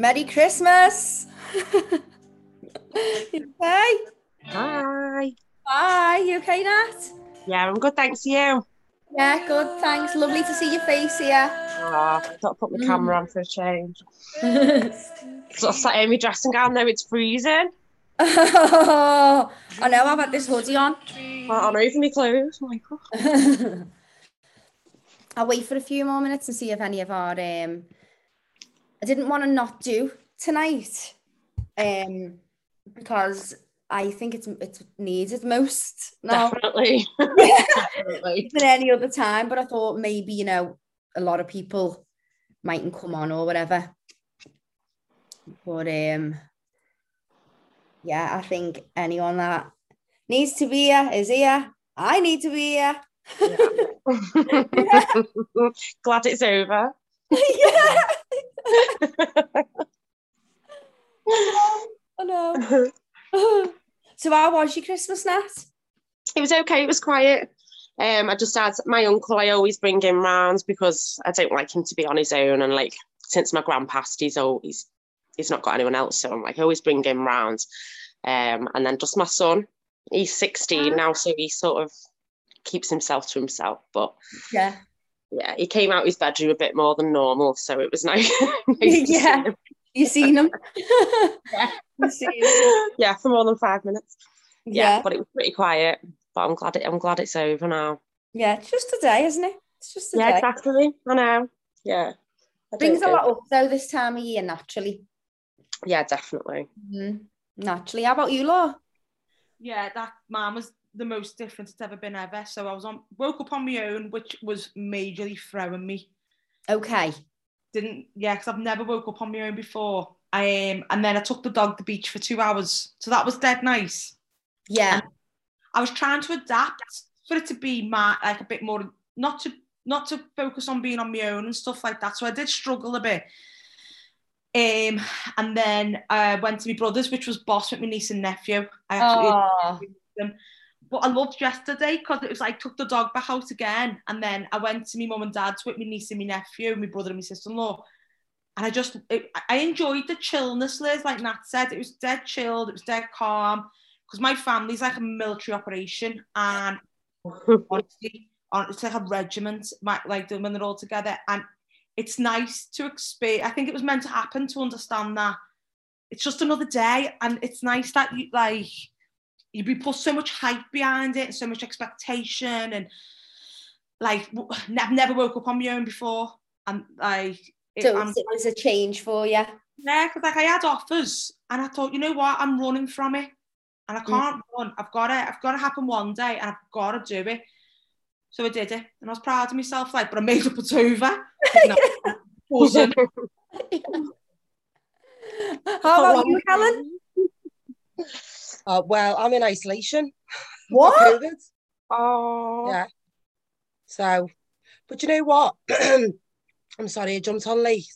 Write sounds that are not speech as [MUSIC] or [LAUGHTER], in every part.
Merry Christmas. okay? Hi. Hi, you okay, Nat? Yeah, I'm good, thanks to you. Yeah, good, thanks. Lovely to see your face here. Oh, I've got to put my camera on for a change. [LAUGHS] So I sat in my dressing gown though, it's freezing. oh, I know, I've had this hoodie on. I'm over my clothes. Oh my [LAUGHS] God. I'll wait for a few more minutes and see if any of our um I didn't want to not do tonight. Um because I think it's it's needed most now Definitely. [LAUGHS] Definitely. [LAUGHS] than any other time. But I thought maybe, you know, a lot of people mightn't come on or whatever. But um yeah, I think anyone that needs to be here is here. I need to be here. [LAUGHS] Glad it's over. yeah. I know. so how was your Christmas Nat? It was okay, it was quiet. Um, I just had my uncle, I always bring him round because I don't like him to be on his own. And like, since my grand passed, he's, all, he's, he's not got anyone else. So I'm like, I always bring him round. Um, and then just my son, he's 16 now, so he sort of keeps himself to himself. But Yeah. Yeah, he came out his bedroom a bit more than normal. So it was nice. [LAUGHS] nice to see [LAUGHS] [LAUGHS] Yeah. You seen him? Yeah. You seen 'em? yeah, for more than five minutes. Yeah, Yeah. but it was pretty quiet. But I'm glad it, I'm glad it's over now. Yeah, it's just a day, isn't it? It's just a Yeah, day. exactly. I know. Yeah. I Brings a lot know. up though this time of year naturally. Yeah, definitely. Mhm. Naturally. How about you, Law? yeah, that man was the most difference it's ever been ever. So I was on woke up on my own, which was majorly throwing me. Okay. Didn't yeah, because I've never woke up on my own before. I um, and then I took the dog to the beach for two hours. So that was dead nice. Yeah. I was trying to adapt for it to be my like a bit more not to not to focus on being on my own and stuff like that. So I did struggle a bit. Um, and then I went to my brother's, which was boss with my niece and nephew. I actually Oh, But I loved yesterday because it was like took the dog back out again, and then I went to my mum and dad's with my niece and my nephew, and my brother and my sister-in-law, and I just it, I enjoyed the chillness, Liz. Like Nat said, it was dead chilled, it was dead calm, because my family's like a military operation, and [LAUGHS] honestly, on, it's like a regiment, like them when they're all together, and it's nice to experience. I think it was meant to happen to understand that it's just another day, and it's nice that you like you be put so much hype behind it and so much expectation and like I've never woke up on my own before and like it, so it was a change for you. yeah, because like I had offers and I thought, you know what, I'm running from it and I mm. can't run. I've got it I've got to happen one day and I've got to do it. So I did it and I was proud of myself, like, but I made up it's over. No, [LAUGHS] wasn't. How about you, Helen? Uh, well, I'm in isolation. [LAUGHS] What? COVID. Oh, Yeah. So, but you know what? [CLEARS THROAT] I'm sorry, I jumped on late,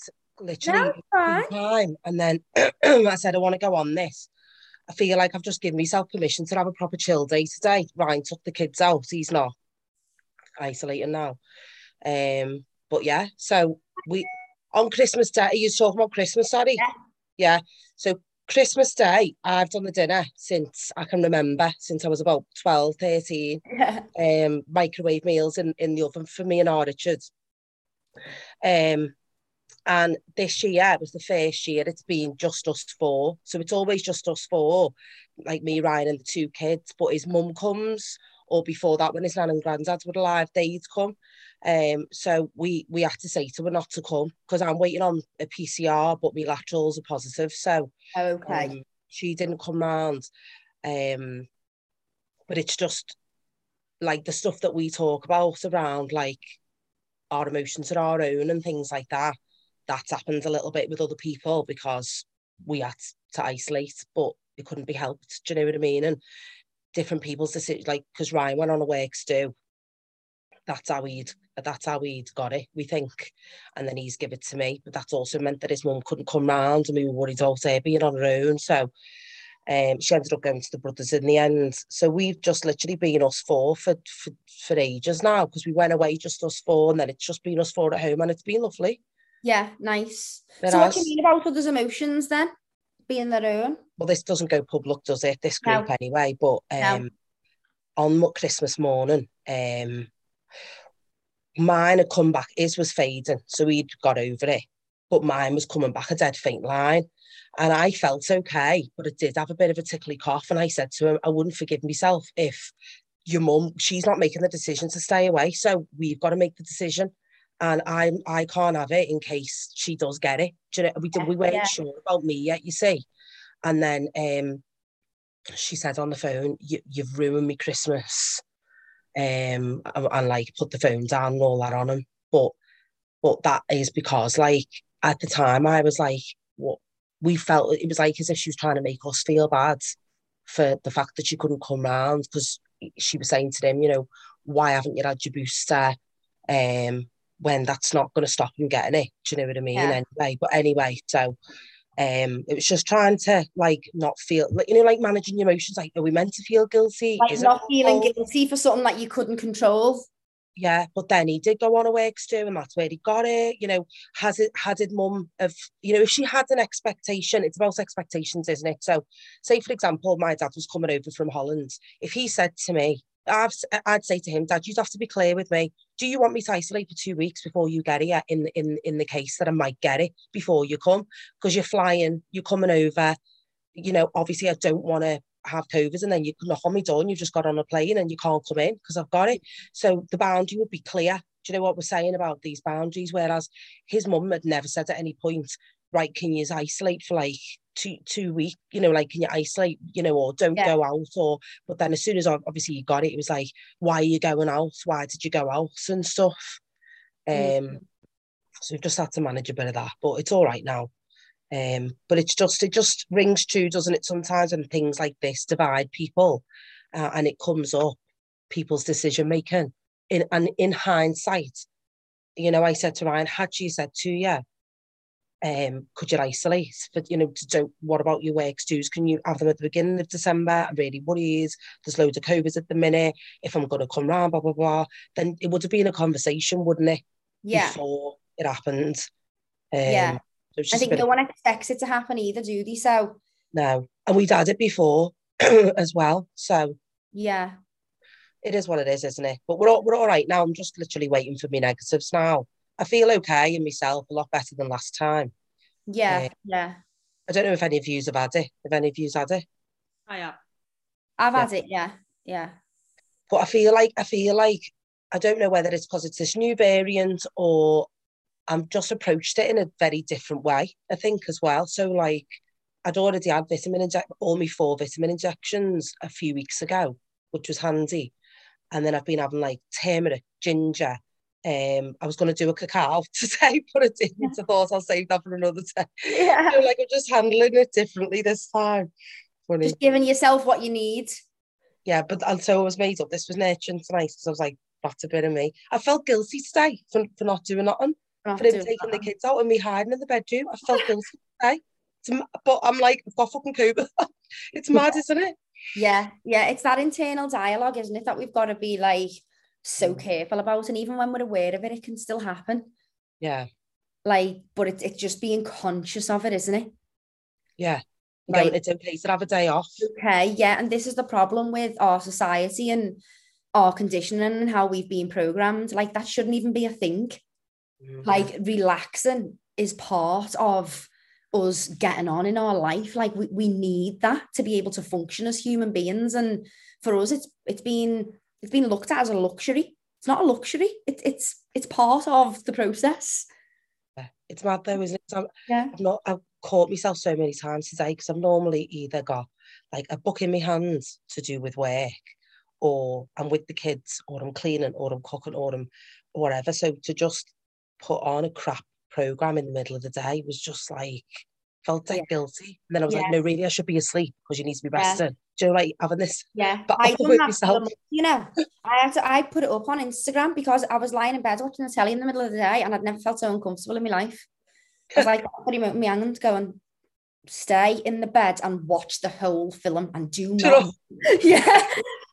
literally No, time, and then [CLEARS THROAT] I said I want to go on this. I feel like I've just given myself permission to have a proper chill day today. Ryan took the kids out; he's not isolating now. Um, but yeah, so we on Christmas Day. Are you talking about Christmas? Sorry. Yeah. Yeah. So Christmas Day, I've done the dinner since I can remember, since I was about 12, 13 Yeah. um, microwave meals in, in the oven for me and our Richard. Um, and this year it was the first year it's been just us four. So it's always just us four, like me, Ryan, and the two kids. But his mum comes, or before that, when his nan and granddad were alive, they'd come. Um, so we we had to say to her not to come because I'm waiting on a PCR, but my laterals are positive. So Okay. um, she didn't come round. Um, but it's just like the stuff that we talk about around like our emotions are our own and things like that. That's happened a little bit with other people because we had to isolate, but it couldn't be helped. Do you know what I mean? And different people's decisions, like because Ryan went on a work do. That's how he'd that's how he'd got it, we think. And then he's give it to me. But that's also meant that his mum couldn't come round and we were worried all day being on her own. So um, she ended up going to the brothers in the end. So we've just literally been us four for for, for ages now because we went away just us four and then it's just been us four at home and it's been lovely. Yeah, nice. Whereas, So what do you mean about others' emotions then? Being their own? well, this doesn't go public, does it? This No. group anyway. But No. um, on Mo- Christmas morning, um, mine had come back. His was fading, so he'd got over it. But mine was coming back a dead faint line. And I felt okay, but it did have a bit of a tickly cough. And I said to him, I wouldn't forgive myself if your mum, she's not making the decision to stay away. So we've got to make the decision. And I I can't have it in case she does get it. Do you know, we, Yeah, we weren't yeah. sure about me yet, you see. And then um, she said on the phone, you, "You've ruined me Christmas," um, and, and, like put the phone down and all that on him. But but that is because like at the time I was like, what we felt it was like as if she was trying to make us feel bad for the fact that she couldn't come round because she was saying to them, you know, why haven't you had your booster? Um, when that's not going to stop him getting it. Do you know what I mean? Yeah. Anyway, but anyway, so um, it was just trying to like not feel like you know, like managing your emotions. Like, are we meant to feel guilty? Like Is not feeling awful? guilty for something that you couldn't control. Yeah, but then he did go on a work stew, and that's where he got it. You know, has it had it mum of you know, if she had an expectation, it's about expectations, isn't it? So, say for example, my dad was coming over from Holland. If he said to me, I've, I'd say to him, Dad, you'd have to be clear with me. Do you want me to isolate for two weeks before you get it? In in in the case that I might get it before you come, because you're flying, you're coming over. You know, obviously, I don't want to have COVID, and then you knock on my door and you've just got on a plane and you can't come in because I've got it. So the boundary would be clear. Do you know what we're saying about these boundaries? Whereas his mum had never said at any point, right, can you isolate for like two two weeks? You know, like can you isolate, you know, or don't Yeah. go out or but then as soon as ob- obviously you got it, it was like, why are you going out? Why did you go out and stuff? Um Mm. so we've just had to manage a bit of that, but it's all right now. Um, but it's just it just rings true, doesn't it? Sometimes and things like this divide people, uh, and it comes up people's decision making. In and in hindsight, you know, I said to Ryan, had she said to you, um, could you isolate? But you know, to do what about your work dues? Can you have them at the beginning of December? I'm really worried. There's loads of COVIDs at the minute. If I'm going to come round, blah blah blah, then it would have been a conversation, wouldn't it? Yeah. Before it happened. Um, Yeah. I think no one expects it to happen either, do they? So no, and we'd had it before [CLEARS THROAT] as well. So yeah. it is what it is, isn't it? But we're all, we're all right now. I'm just literally waiting for me negatives now. I feel okay in myself, a lot better than last time. Yeah. Yeah. Yeah. I don't know if any of yous have had it. If any of yous had it, I have. I've Yeah. had it, yeah. Yeah. but I feel like I feel like I don't know whether it's because it's this new variant or I'm just approached it in a very different way. I think as well. So like I'd already had vitamin inject all my four vitamin injections a few weeks ago, which was handy. And then I've been having like turmeric, ginger. Um, I was going to do a cacao today, but I didn't. I thought I'll save that for another day. Yeah. [LAUGHS] So like I'm just handling it differently this time. Funny. Just giving yourself what you need. Yeah, but and so I was made up. This was nurturing tonight because I was like, that's a bit of me. I felt guilty today for, for not doing nothing, Not for him taking the kids out and me hiding in the bedroom. I felt [LAUGHS] guilty today. It's But I'm like, I've got fucking COVID. [LAUGHS] it's mad, isn't it? Yeah, yeah, it's that internal dialogue, isn't it, that we've got to be like so Mm. careful about. And even when we're aware of it, it can still happen. Yeah, Like, but it's it's just being conscious of it, isn't it? yeah. Right. It's okay to have a day off. Okay, yeah, and this is the problem with our society and our conditioning and how we've been programmed. Like that shouldn't even be a thing. Mhm. Like relaxing is part of us getting on in our life. Like we, we need that to be able to function as human beings. And for us, it's it's been it's been looked at as a luxury. It's not a luxury. It, it's it's part of the process. Yeah. It's mad though, isn't it? I'm, Yeah. I've not I've caught myself so many times today because I've normally either got like a book in my hands to do with work or I'm with the kids or I'm cleaning or I'm cooking or I'm whatever. So to just put on a crap program in the middle of the day was just like felt dead Yeah. guilty. And then I was like, no, really, I should be asleep because you need to be Yeah. rested. Do you know, like having this Yeah, But I with myself. you know. I had to, I put it up on Instagram because I was lying in bed watching the telly in the middle of the day and I'd never felt so uncomfortable in my life. I was like putting my hand going, stay in the bed and watch the whole film and do [LAUGHS] Do not. [LAUGHS] yeah.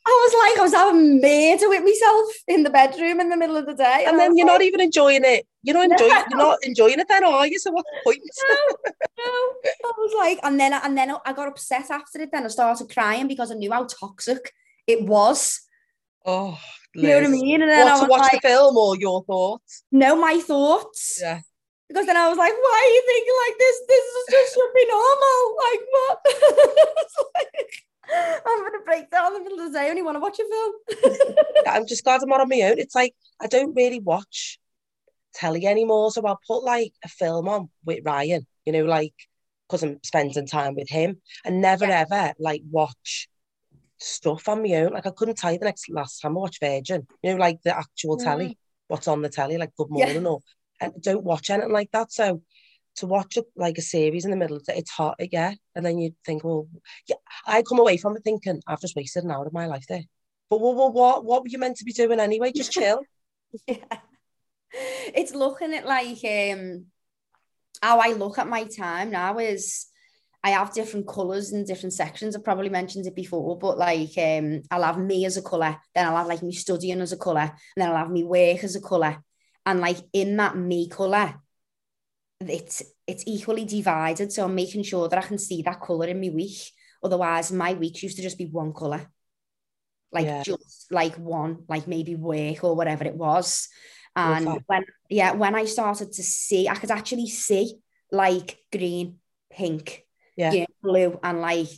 I was like, I was having murder with myself in the bedroom in the middle of the day. And I then you're like, not even enjoying it. You're not enjoying. [LAUGHS] You're not enjoying it then, are you? So what's the point? [LAUGHS] no, no. I was like, and then and then I got upset after it. Then I started crying because I knew how toxic it was. Oh, You know what I mean? And then What I to was watch like, the film or your thoughts? no, my thoughts. Yeah. Because then I was like, why are you thinking like this? This is just [LAUGHS] should be normal. Like what? Like, [LAUGHS] I'm gonna break down in the middle of the day. I only want to watch a film. [LAUGHS] I'm just glad I'm not on my own. It's like I don't really watch telly anymore, so I'll put like a film on with Ryan. You know, like because I'm spending time with him, and never Yeah. ever like watch stuff on my own. Like I couldn't tell you the next last time I watched Virgin. You know, like the actual telly, mm. what's on the telly, like Good Yeah. Morning or and I don't watch anything like that. So to watch a, like a series in the middle of the, it's hot, yeah. And then you think, well, yeah, I come away from it thinking I've just wasted an hour of my life there. But what, what, what, what were you meant to be doing anyway? [LAUGHS] Just chill. Yeah. It's looking at like um how I look at my time now is I have different colours in different sections. I've probably mentioned it before, but like um I'll have me as a colour, then I'll have like me studying as a colour, and then I'll have me work as a colour. And like in that me colour, it's it's equally divided. So I'm making sure that I can see that colour in my week. Otherwise, my weeks used to just be one colour. Like Yeah. just like one, like maybe work or whatever it was. And Okay. when yeah, when I started to see, I could actually see like green, pink, Yeah. you know, blue, and like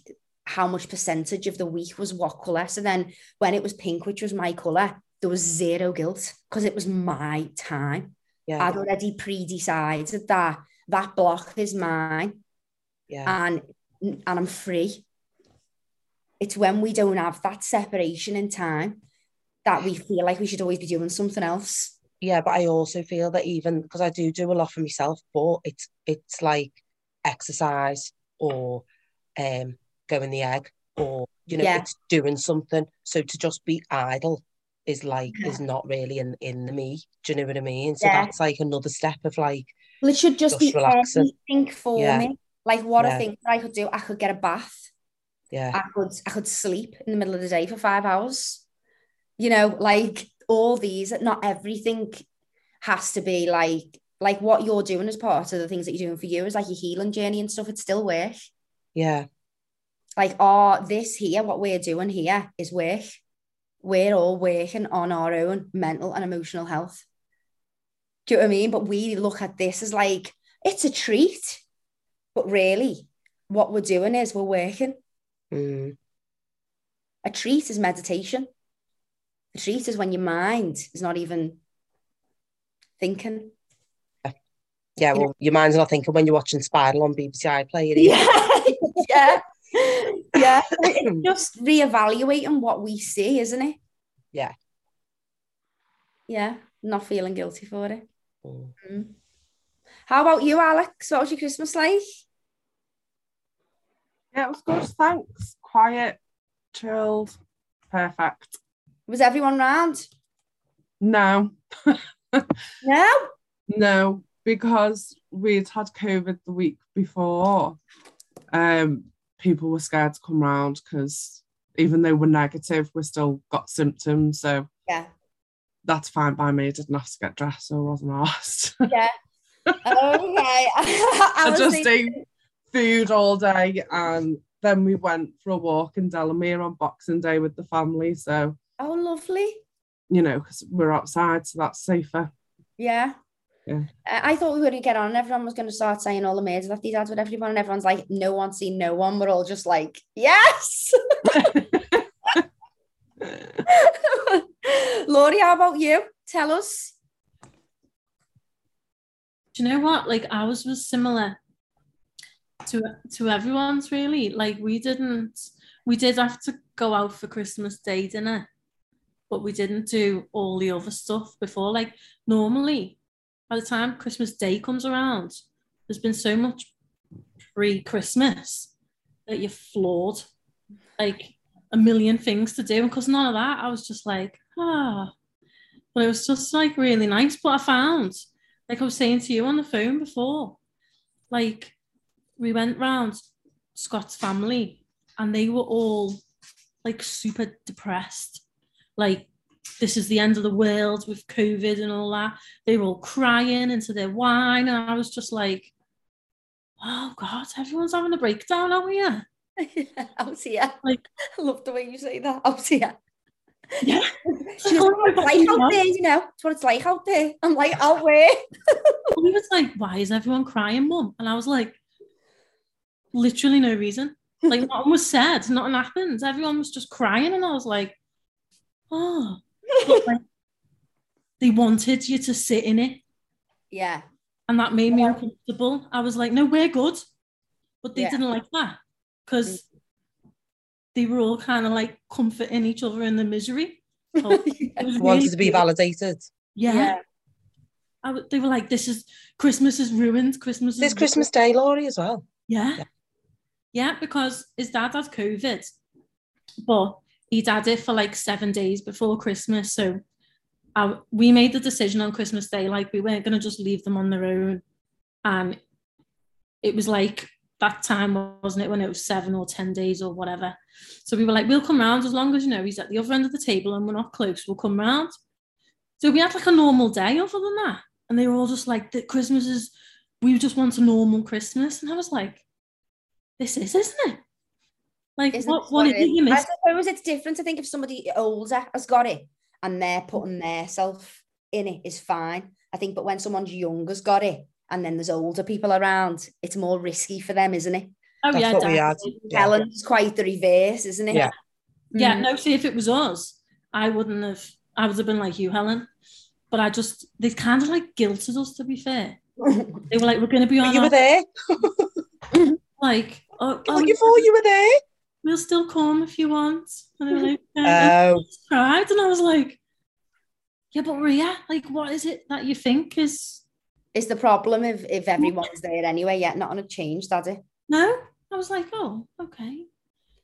how much percentage of the week was what colour. So then when it was pink, which was my colour, there was zero guilt because it was my time. Yeah. I'd already pre-decided that that block is mine yeah. and and I'm free. It's when we don't have that separation in time that we feel like we should always be doing something else. yeah, but I also feel that even because I do do a lot for myself, but it's it's like exercise or um going the egg or you know Yeah. it's doing something. So to just be idle is like is not really in in the me. Do you know what I mean? So Yeah. that's like another step of like Well, it should just, Just be relaxing. anything for Yeah. me. Like what Yeah. I think I could do, I could get a bath. yeah I could I could sleep in the middle of the day for five hours. You know, like all these, not everything has to be like like what you're doing as part of the things that you're doing for you is like your healing journey and stuff. It's still work. yeah Like, oh, this here, what we're doing here is work. We're all working on our own mental and emotional health. Do you know what I mean? But we look at this as like it's a treat. But really, what we're doing is we're working. mm, A treat is meditation. A treat is when your mind is not even thinking. yeah. You Well, your mind's not thinking when you're watching Spiral on BBC iPlayer. [LAUGHS] Yeah. [LAUGHS] yeah. Yeah. [LAUGHS] It's just reevaluating what we see, isn't it? Yeah. Yeah. Not feeling guilty for it. Mm. Mm. How about you, Alex? What was your Christmas like? Yeah, it was good. Thanks. Quiet, chilled, perfect. Was everyone round? No, [LAUGHS] No. no, because we'd had COVID the week before. Um, people were scared to come round because even though we're negative, we still got symptoms. So Yeah. that's fine by me. I didn't have to get dressed, so I wasn't asked. [LAUGHS] Yeah. Okay. [LAUGHS] I, I was just thinking- ate food all day and then we went for a walk in Delamere on Boxing Day with the family. So, Oh, lovely. you know, because we're outside, so that's safer. Yeah. Yeah. I thought we were going to get on and everyone was going to start saying all the maids that these ads with everyone and everyone's like, no one's seen no one. We're all just like, yes. [LAUGHS] Laurie, how about you? Tell us. Do you know what? Like ours was similar to to everyone's really. Like we didn't we did have to go out for Christmas Day dinner, but we didn't do all the other stuff before. Like normally, by the time Christmas Day comes around, there's been so much pre-Christmas that you're floored. Like a million things to do. And because none of that, I was just like, ah. But it was just like really nice. But I found like I was saying to you on the phone before, like we went round Scott's family and they were all like super depressed. Like this is the end of the world with COVID and all that. They were all crying into their wine, and I was just like, "Oh God, everyone's having a breakdown over here." [LAUGHS] out here. Like- I love the way you say that. Out here. Yeah, [LAUGHS] She was Oh my like, God, "It's like out yeah. there, you know. It's what it's like out there. I'm like, out where? [LAUGHS] he was like, "Why is everyone crying, Mum?" And I was like, "Literally no reason. Like nothing was said, nothing happened. Everyone was just crying, and I was like, oh." But, like, they wanted you to sit in it, Yeah. and that made me uncomfortable. I was like, "No, we're good," but they Yeah. didn't like that because mm. they were all kind of like comforting each other in the misery. [LAUGHS] So it was Wanted really to be validated. Yeah. I w- they were like, "This is Christmas is ruined. Christmas is This Christmas Day, Laurie, as well. Yeah. Yeah. Yeah, because his dad had COVID, but he'd had it for like seven days before Christmas. So I, we made the decision on Christmas Day, like we weren't going to just leave them on their own. And it was like that time, wasn't it, when it was seven or 10 days or whatever. So we were like, we'll come round as long as, you know, he's at the other end of the table and we're not close, we'll come round. So we had like a normal day other than that. And they were all just like, that Christmas is, we just want a normal Christmas. And I was like, this is, isn't it? Like, Isn't what, it what is what it it I suppose it's different. I think if somebody older has got it and they're putting their self in it is fine. I think, but when someone's younger's got it and then there's older people around, it's more risky for them, isn't it? Oh, That's yeah, what we had. definitely. Yeah. Helen's quite the reverse, isn't it? Yeah. Yeah, Mm. no, see, if it was us, I wouldn't have, I would have been like you, Helen. But I just, they kind of like guilted us, to be fair. [LAUGHS] They were like, we're going to be But on, you were there. [LAUGHS] like, oh, You oh, looking for you were there. We'll still come if you want. [LAUGHS] And they were like, "Okay." And I Oh, cried, and I was like, yeah, but Ria, like, what is it that you think is, is the problem if, if everyone's there anyway, yet not on a change, does it? no? I was like, oh, okay.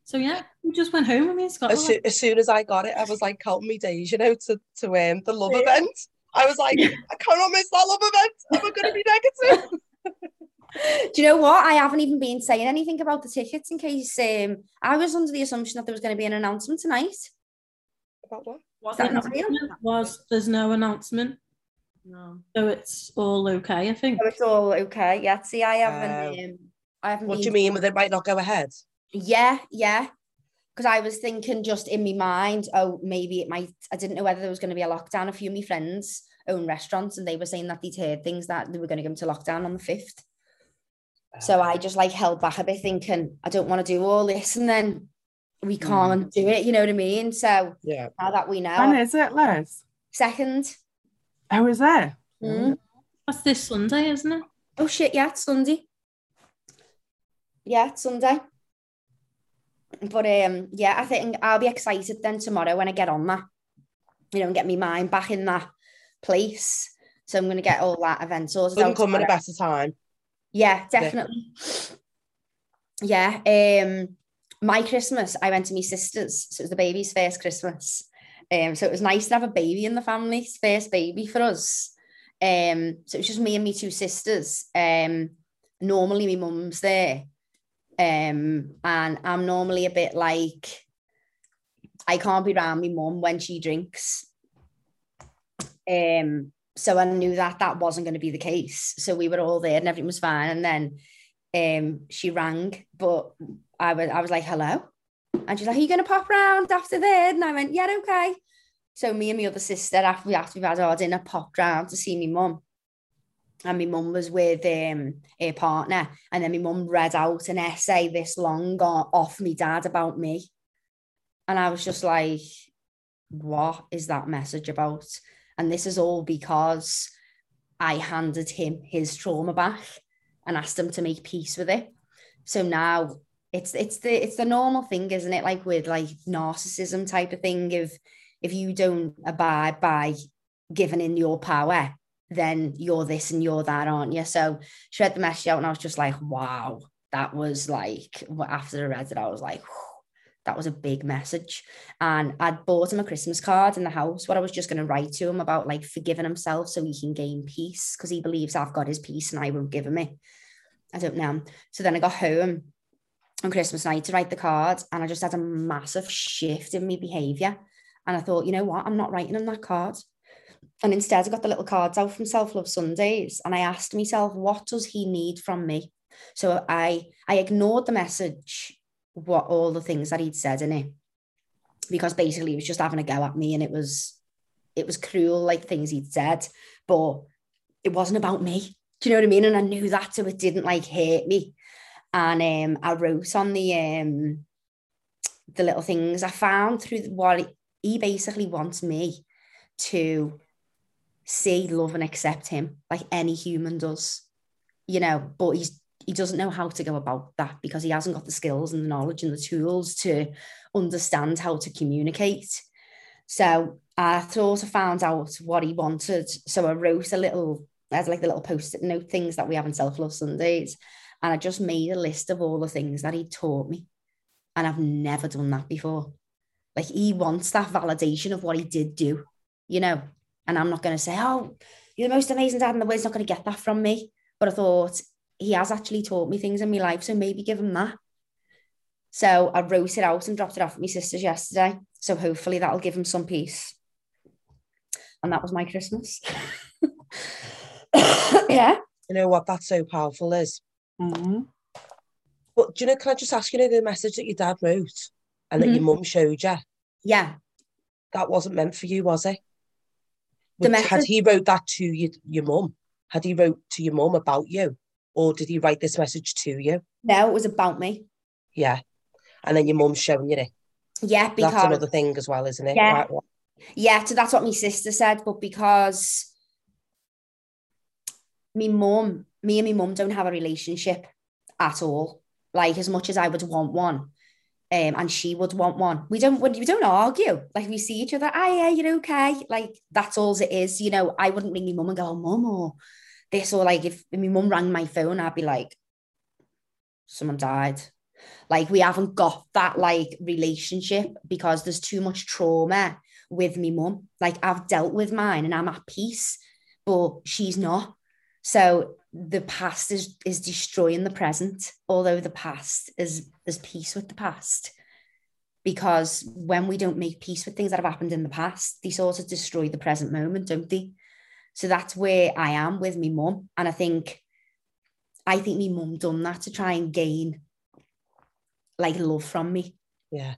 So yeah, we just went home with me and Scott. as, were like, as soon as I got it, I was like counting me days, you know, to to um, the love event. I was like, [LAUGHS] I cannot miss that love event. Am I going to be negative? [LAUGHS] [LAUGHS] Do you know what? I haven't even been saying anything about the tickets in case um, I was under the assumption that there was going to be an announcement tonight. About what? Was that it not real? was there's no announcement, No. so it's all okay. I think. So it's all okay. Yeah, see, I haven't. Oh. Um, I haven't. What do you mean with it might not go ahead? Yeah, yeah. Because I was thinking just in my mind, oh, maybe it might. I didn't know whether there was going to be a lockdown. A few of my friends own restaurants, and they were saying that they'd heard things that they were going to go into lockdown on the fifth. So I just like held back a bit, thinking I don't want to do all this, and then we can't do it. You know what I mean? So Yeah. now that we know, When is it, Liz? second. Oh, is it? Mm. That's this Sunday, isn't it? Oh shit! Yeah, it's Sunday. Yeah, it's Sunday. But um, yeah, I think I'll be excited then tomorrow when I get on that, you know, and get my mind back in that place. So I'm gonna get all that event sorted Couldn't come at a better time. Yeah, definitely. Yeah. Um, my Christmas, I went to my sister's, so it was the baby's first Christmas. Um, so it was nice to have a baby in the family, first baby for us. Um, so it was just me and my two sisters. Um, normally my mum's there. Um, and I'm normally a bit like I can't be around my mum when she drinks. Um, so I knew that that wasn't going to be the case. So we were all there and everything was fine. And then um, she rang, but I was I was like, hello. And she's like, Are you gonna pop round after that? And I went, Yeah, okay. So me and my other sister, after we after we've had our dinner, popped round to see my mum. And my mum was with um, partner. And then my mum read out an essay this long off me dad about me. And I was just like, what is that message about? And this is all because I handed him his trauma back and asked him to make peace with it. So now it's it's the it's the normal thing, isn't it? Like with like narcissism type of thing. If if you don't abide by giving in your power, then you're this and you're that, aren't you? So she read the message out, and I was just like, wow, that was like after I read it, I was like, "Whew, that was a big message. And I'd bought him a Christmas card in the house. What I was just going to write to him about like forgiving himself so he can gain peace because he believes I've got his peace and I won't give him it. I don't know. So then I got home on Christmas night to write the card, and I just had a massive shift in my behaviour. And I thought, you know what, I'm not writing on that card. And instead, I got the little cards out from Self Love Sundays, and I asked myself, what does he need from me? So I I ignored the message, what all the things that he'd said in it, because basically he was just having a go at me, and it was it was cruel, like things he'd said, but it wasn't about me. Do you know what I mean? And I knew that, so it didn't like hurt me. And um, I wrote on the um, the little things I found through what he basically wants me to see, love, and accept him like any human does, you know. But he's he doesn't know how to go about that because he hasn't got the skills and the knowledge and the tools to understand how to communicate. So I sort of found out what he wanted. So I wrote a little, as like the little post-it note things that we have in self-love Sundays. And I just made a list of all the things that he taught me. And I've never done that before. Like he wants that validation of what he did do, you know. And I'm not going to say, oh, you're the most amazing dad in the world. He's not going to get that from me. But I thought he has actually taught me things in my life. So maybe give him that. So I wrote it out and dropped it off at my sister's yesterday. So hopefully that'll give him some peace. And that was my Christmas. [LAUGHS] yeah. You know what? That's so powerful, is. Mm-hmm. But do you know, can I just ask you, know, the message that your dad wrote and that your mum showed you, Yeah. that wasn't meant for you, was it? The Would- Had he wrote that to you, your mum? Had he wrote to your mum about you? Or did he write this message to you? No, it was about me. Yeah. And then your mum's showing you it. Yeah, because That's another thing as well, isn't it? Yeah. Right, Yeah, so that's what my sister said, but because me mum, me and my mum don't have a relationship at all. Like as much as I would want one, um, and she would want one. We don't we don't argue. Like we see each other, ah yeah, you're okay. Like that's all it is. You know, I wouldn't ring my mum and go, oh, mum, or this, or like if my mum rang my phone, I'd be like, someone died. Like we haven't got that like relationship because there's too much trauma with me mum. Like I've dealt with mine and I'm at peace, but she's not. So the past is is destroying the present, although the past is there's peace with the past. Because when we don't make peace with things that have happened in the past, they sort of destroy the present moment, don't they? So that's where I am with me mum. And I think I think me mum done that to try and gain like love from me. Yeah.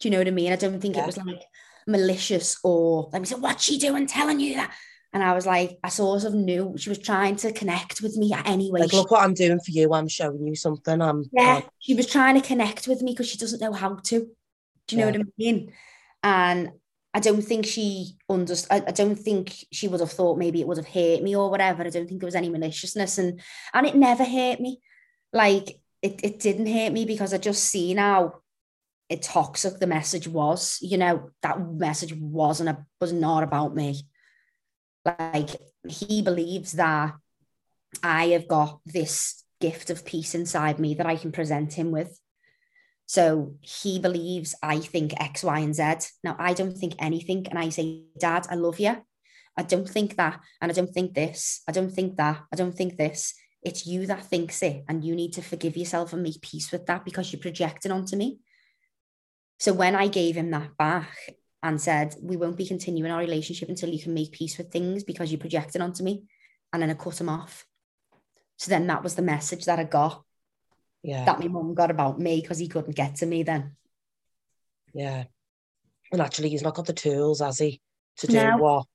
Do you know what I mean? I don't think Yeah. it was like malicious or let me say, what's she doing telling you that? And I was like, I sort of knew she was trying to connect with me anyway. Like, look what I'm doing for you. I'm showing you something. I'm yeah, she was trying to connect with me because she doesn't know how to. Do you know what I mean? And I don't think she understood. I, I don't think she would have thought maybe it would have hurt me or whatever. I don't think there was any maliciousness, and and it never hurt me. Like it, it didn't hurt me because I just see now it toxic the message was. You know that message wasn't a was not about me. Like he believes that I have got this gift of peace inside me that I can present him with. So he believes I think X, Y, and Z. Now I don't think anything. And I say, Dad, I love you. I don't think that. And I don't think this. I don't think that. I don't think this. It's you that thinks it. And you need to forgive yourself and make peace with that because you're projecting onto me. So when I gave him that back and said, We won't be continuing our relationship until you can make peace with things because you're projecting onto me. And then I cut him off. So then that was the message that I got yeah. that my mum got about me because he couldn't get to me then. Yeah. And actually, he's not got the tools, has he, to do No. what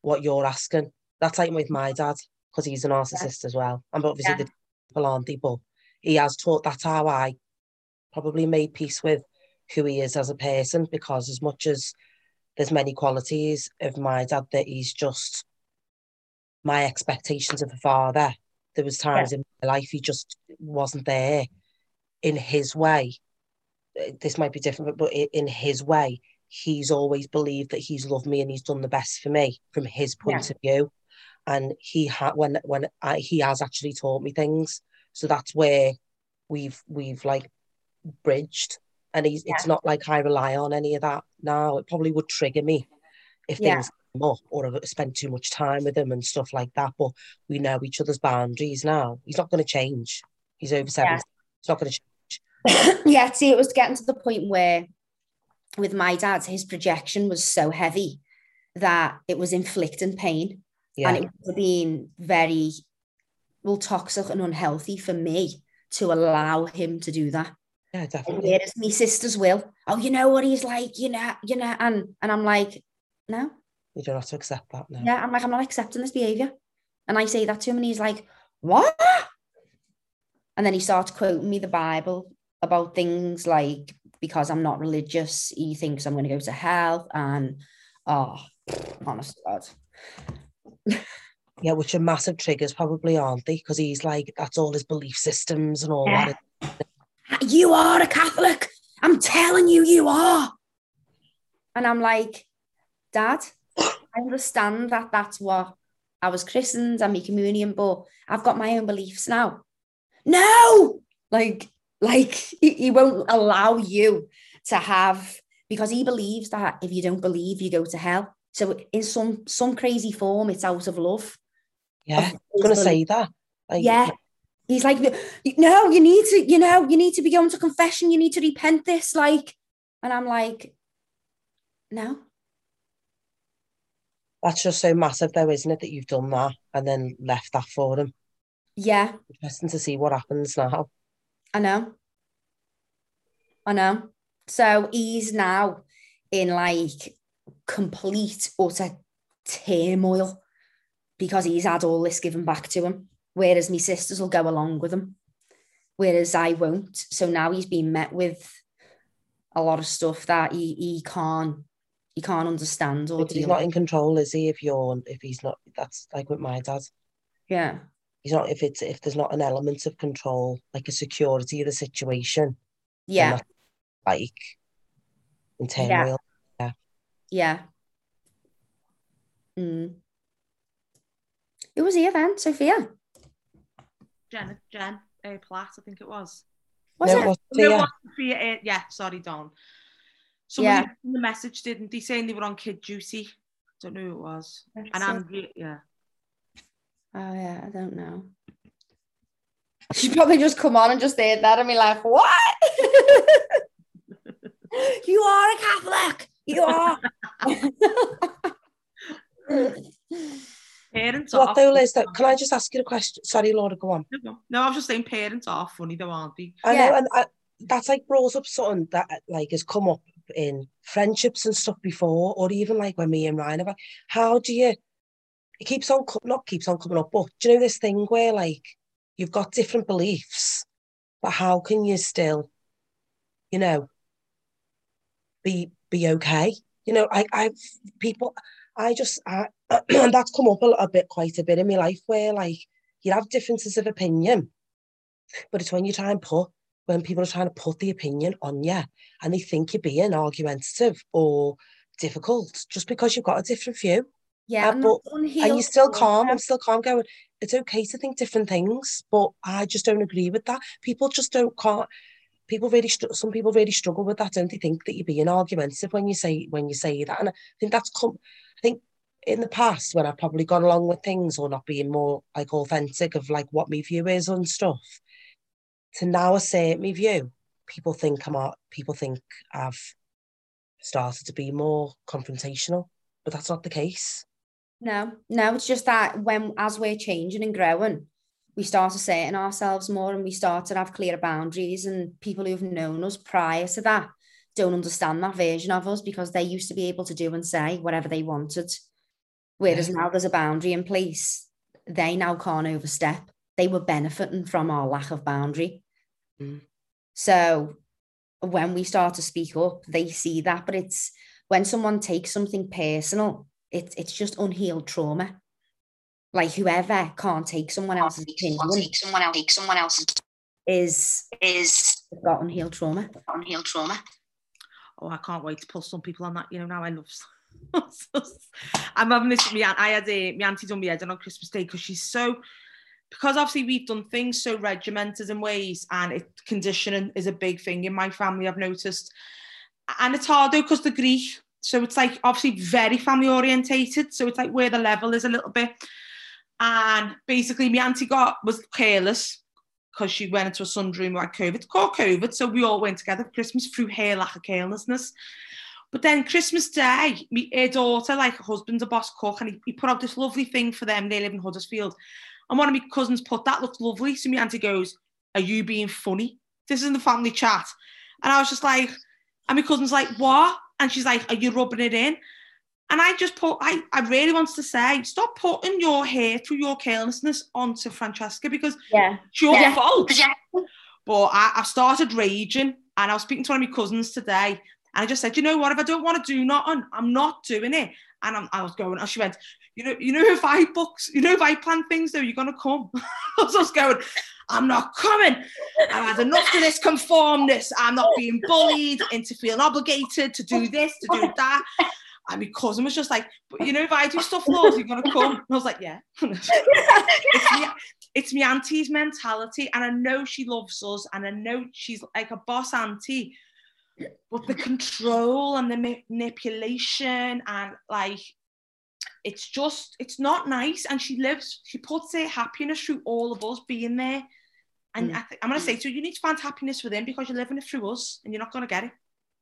what you're asking. That's like with my dad, because he's a narcissist as well. And obviously, Yeah. the people aren't they? But he has taught. That's how I probably made peace with who he is as a person, because as much as there's many qualities of my dad that he's just my expectations of a father. There was times in my life he just wasn't there in his way uh, this might be different, but in his way, he's always believed that he's loved me and he's done the best for me from his point of view. And he had when when I, he has actually taught me things, so that's where we've we've like bridged. And he's it's not like I rely on any of that now. It probably would trigger me if Yeah. things come up or I spend too much time with him and stuff like that. But we know each other's boundaries now. He's not going to change. He's over 70. He's not going to change. [LAUGHS] yeah, see, it was getting to the point where with my dad, his projection was so heavy that it was inflicting pain. Yeah. And it was being very well toxic and unhealthy for me to allow him to do that. yeah, And definitely. whereas my sisters will, oh, you know what he's like, you know, you know, and and I'm like, no, You don't have to accept that now. yeah, I'm like, I'm not accepting this behavior. And I say that to him, and he's like, what? And then he starts quoting me the Bible about things like, because I'm not religious, he thinks I'm going to go to hell. And oh, honest to God. [LAUGHS] Yeah, which are massive triggers, probably, aren't they? Because he's like, that's all his belief systems and all Yeah. that. You are a Catholic. I'm telling you, you are. And I'm like, Dad, I understand that that's what I was christened and my communion, but I've got my own beliefs now. No, like, like he, he won't allow you to have because he believes that if you don't believe, you go to hell. So in some some crazy form, it's out of love. Yeah, I was going to his say that. Like, yeah. He's like, no, you need to, you know, you need to be going to confession. You need to repent this. Like, and I'm like, no. That's just so massive, though, isn't it, that you've done that and then left that for him? Yeah, Interesting to see what happens now. I know. I know. So he's now in like complete, utter turmoil because he's had all this given back to him. Whereas my sisters will go along with him, whereas I won't. So now he's been met with a lot of stuff that he, he can't he can't understand or Because he's not in control, is he? If you're, if he's not, that's like with my dad. Yeah. He's not. If it's if there's not an element of control, like a security of the situation, Yeah. like in turmoil. Yeah. yeah. Mm. Who was here then? Sophia? Jen, Jen, uh, Platt, I think it was. Was no, it? it was No, it Tia. was Sophia, uh, yeah, sorry, Don. Somebody Yeah. in the message, didn't they, saying they were on Kid Juicy? Don't know who it was. And Andrea, yeah. Oh yeah, I don't know. She probably just come on and just heard that and be like, what? [LAUGHS] you are a Catholic. You are. Parents are What though, Liz? Though, can I just ask you a question? Sorry, Laura, go on. No, I was just saying parents are funny though, aren't they? I Yeah. know, and I, that's like brought up something that like has come up in friendships and stuff before, or even like when me and Ryan are like, how do you? It keeps on co- not keeps on coming up, but do you know this thing where like you've got different beliefs, but how can you still, you know, be be okay? You know, I I people, I just I, [CLEARS THROAT] and that's come up a, a bit, quite a bit in my life where like you have differences of opinion, but it's when you try and put when people are trying to put the opinion on you and they think you're being argumentative or difficult just because you've got a different view. Yeah, Uh, but- unhealed you're still calm. I'm still calm going, it's okay to think different things, but I just don't agree with that. People just don't can't people really some people really struggle with that, don't they think that you're being argumentative when you say when you say that. And I think that's come I think in the past when I've probably gone along with things or not being more like authentic of like what my view is on stuff, to now assert my view, people think I'm out, people think I've started to be more confrontational, but that's not the case. No, no, it's just that when as we're changing and growing, we start to say it in ourselves more and we start to have clearer boundaries. And people who've known us prior to that don't understand that version of us because they used to be able to do and say whatever they wanted. Whereas now there's a boundary in place, they now can't overstep. They were benefiting from our lack of boundary. Mm. So when we start to speak up, they see that. But it's when someone takes something personal, it's it's just unhealed trauma. Like whoever can't take someone else's opinion someone else, take someone else's is is got unhealed trauma. unhealed trauma. Oh, I can't wait to pull some people on that. You know, now I love. [LAUGHS] I'm having this with me. aunt. I had a my auntie done me head in on Christmas Day because she's so because obviously we've done things so regimented in ways, and it, conditioning is a big thing in my family. I've noticed, and it's hard though because the grief. So it's like obviously very family orientated. So it's like where the level is a little bit. And basically, my auntie got was careless because she went into a son's room like COVID. Called COVID, so we all went together for Christmas through her lack of carelessness. But then Christmas Day, me, her daughter, like her husband's a boss cook, and he, he put out this lovely thing for them. They live in Huddersfield. And one of my cousins put, that looks lovely. So my auntie goes, are you being funny? This is in the family chat. And I was just like, and my cousin's like, what? And she's like, are you rubbing it in? And I just put, I, I really wants to say, stop putting your hair through your carelessness onto Francesca because Yeah. it's your Yeah. fault. Yeah. But I, I started raging and I was speaking to one of my cousins today and I just said, you know what, if I don't want to do nothing, I'm not doing it. And I'm, I was going, and she went, you know, you know, if I books, you know, if I plan things though, you're gonna come. [LAUGHS] I was just going, I'm not coming. I've had enough of this conformness. I'm not being bullied into feeling obligated to do this, to do that. And my cousin was just like, but you know, if I do stuff, Lord, you're gonna come. And I was like, yeah. [LAUGHS] it's me, my auntie's mentality, and I know she loves us, and I know she's like a boss auntie. But the control and the manipulation and like it's just it's not nice. And she lives, she puts her happiness through all of us being there. And Mm. I think I'm gonna say to you, you need to find happiness within because you're living it through us, and you're not gonna get it.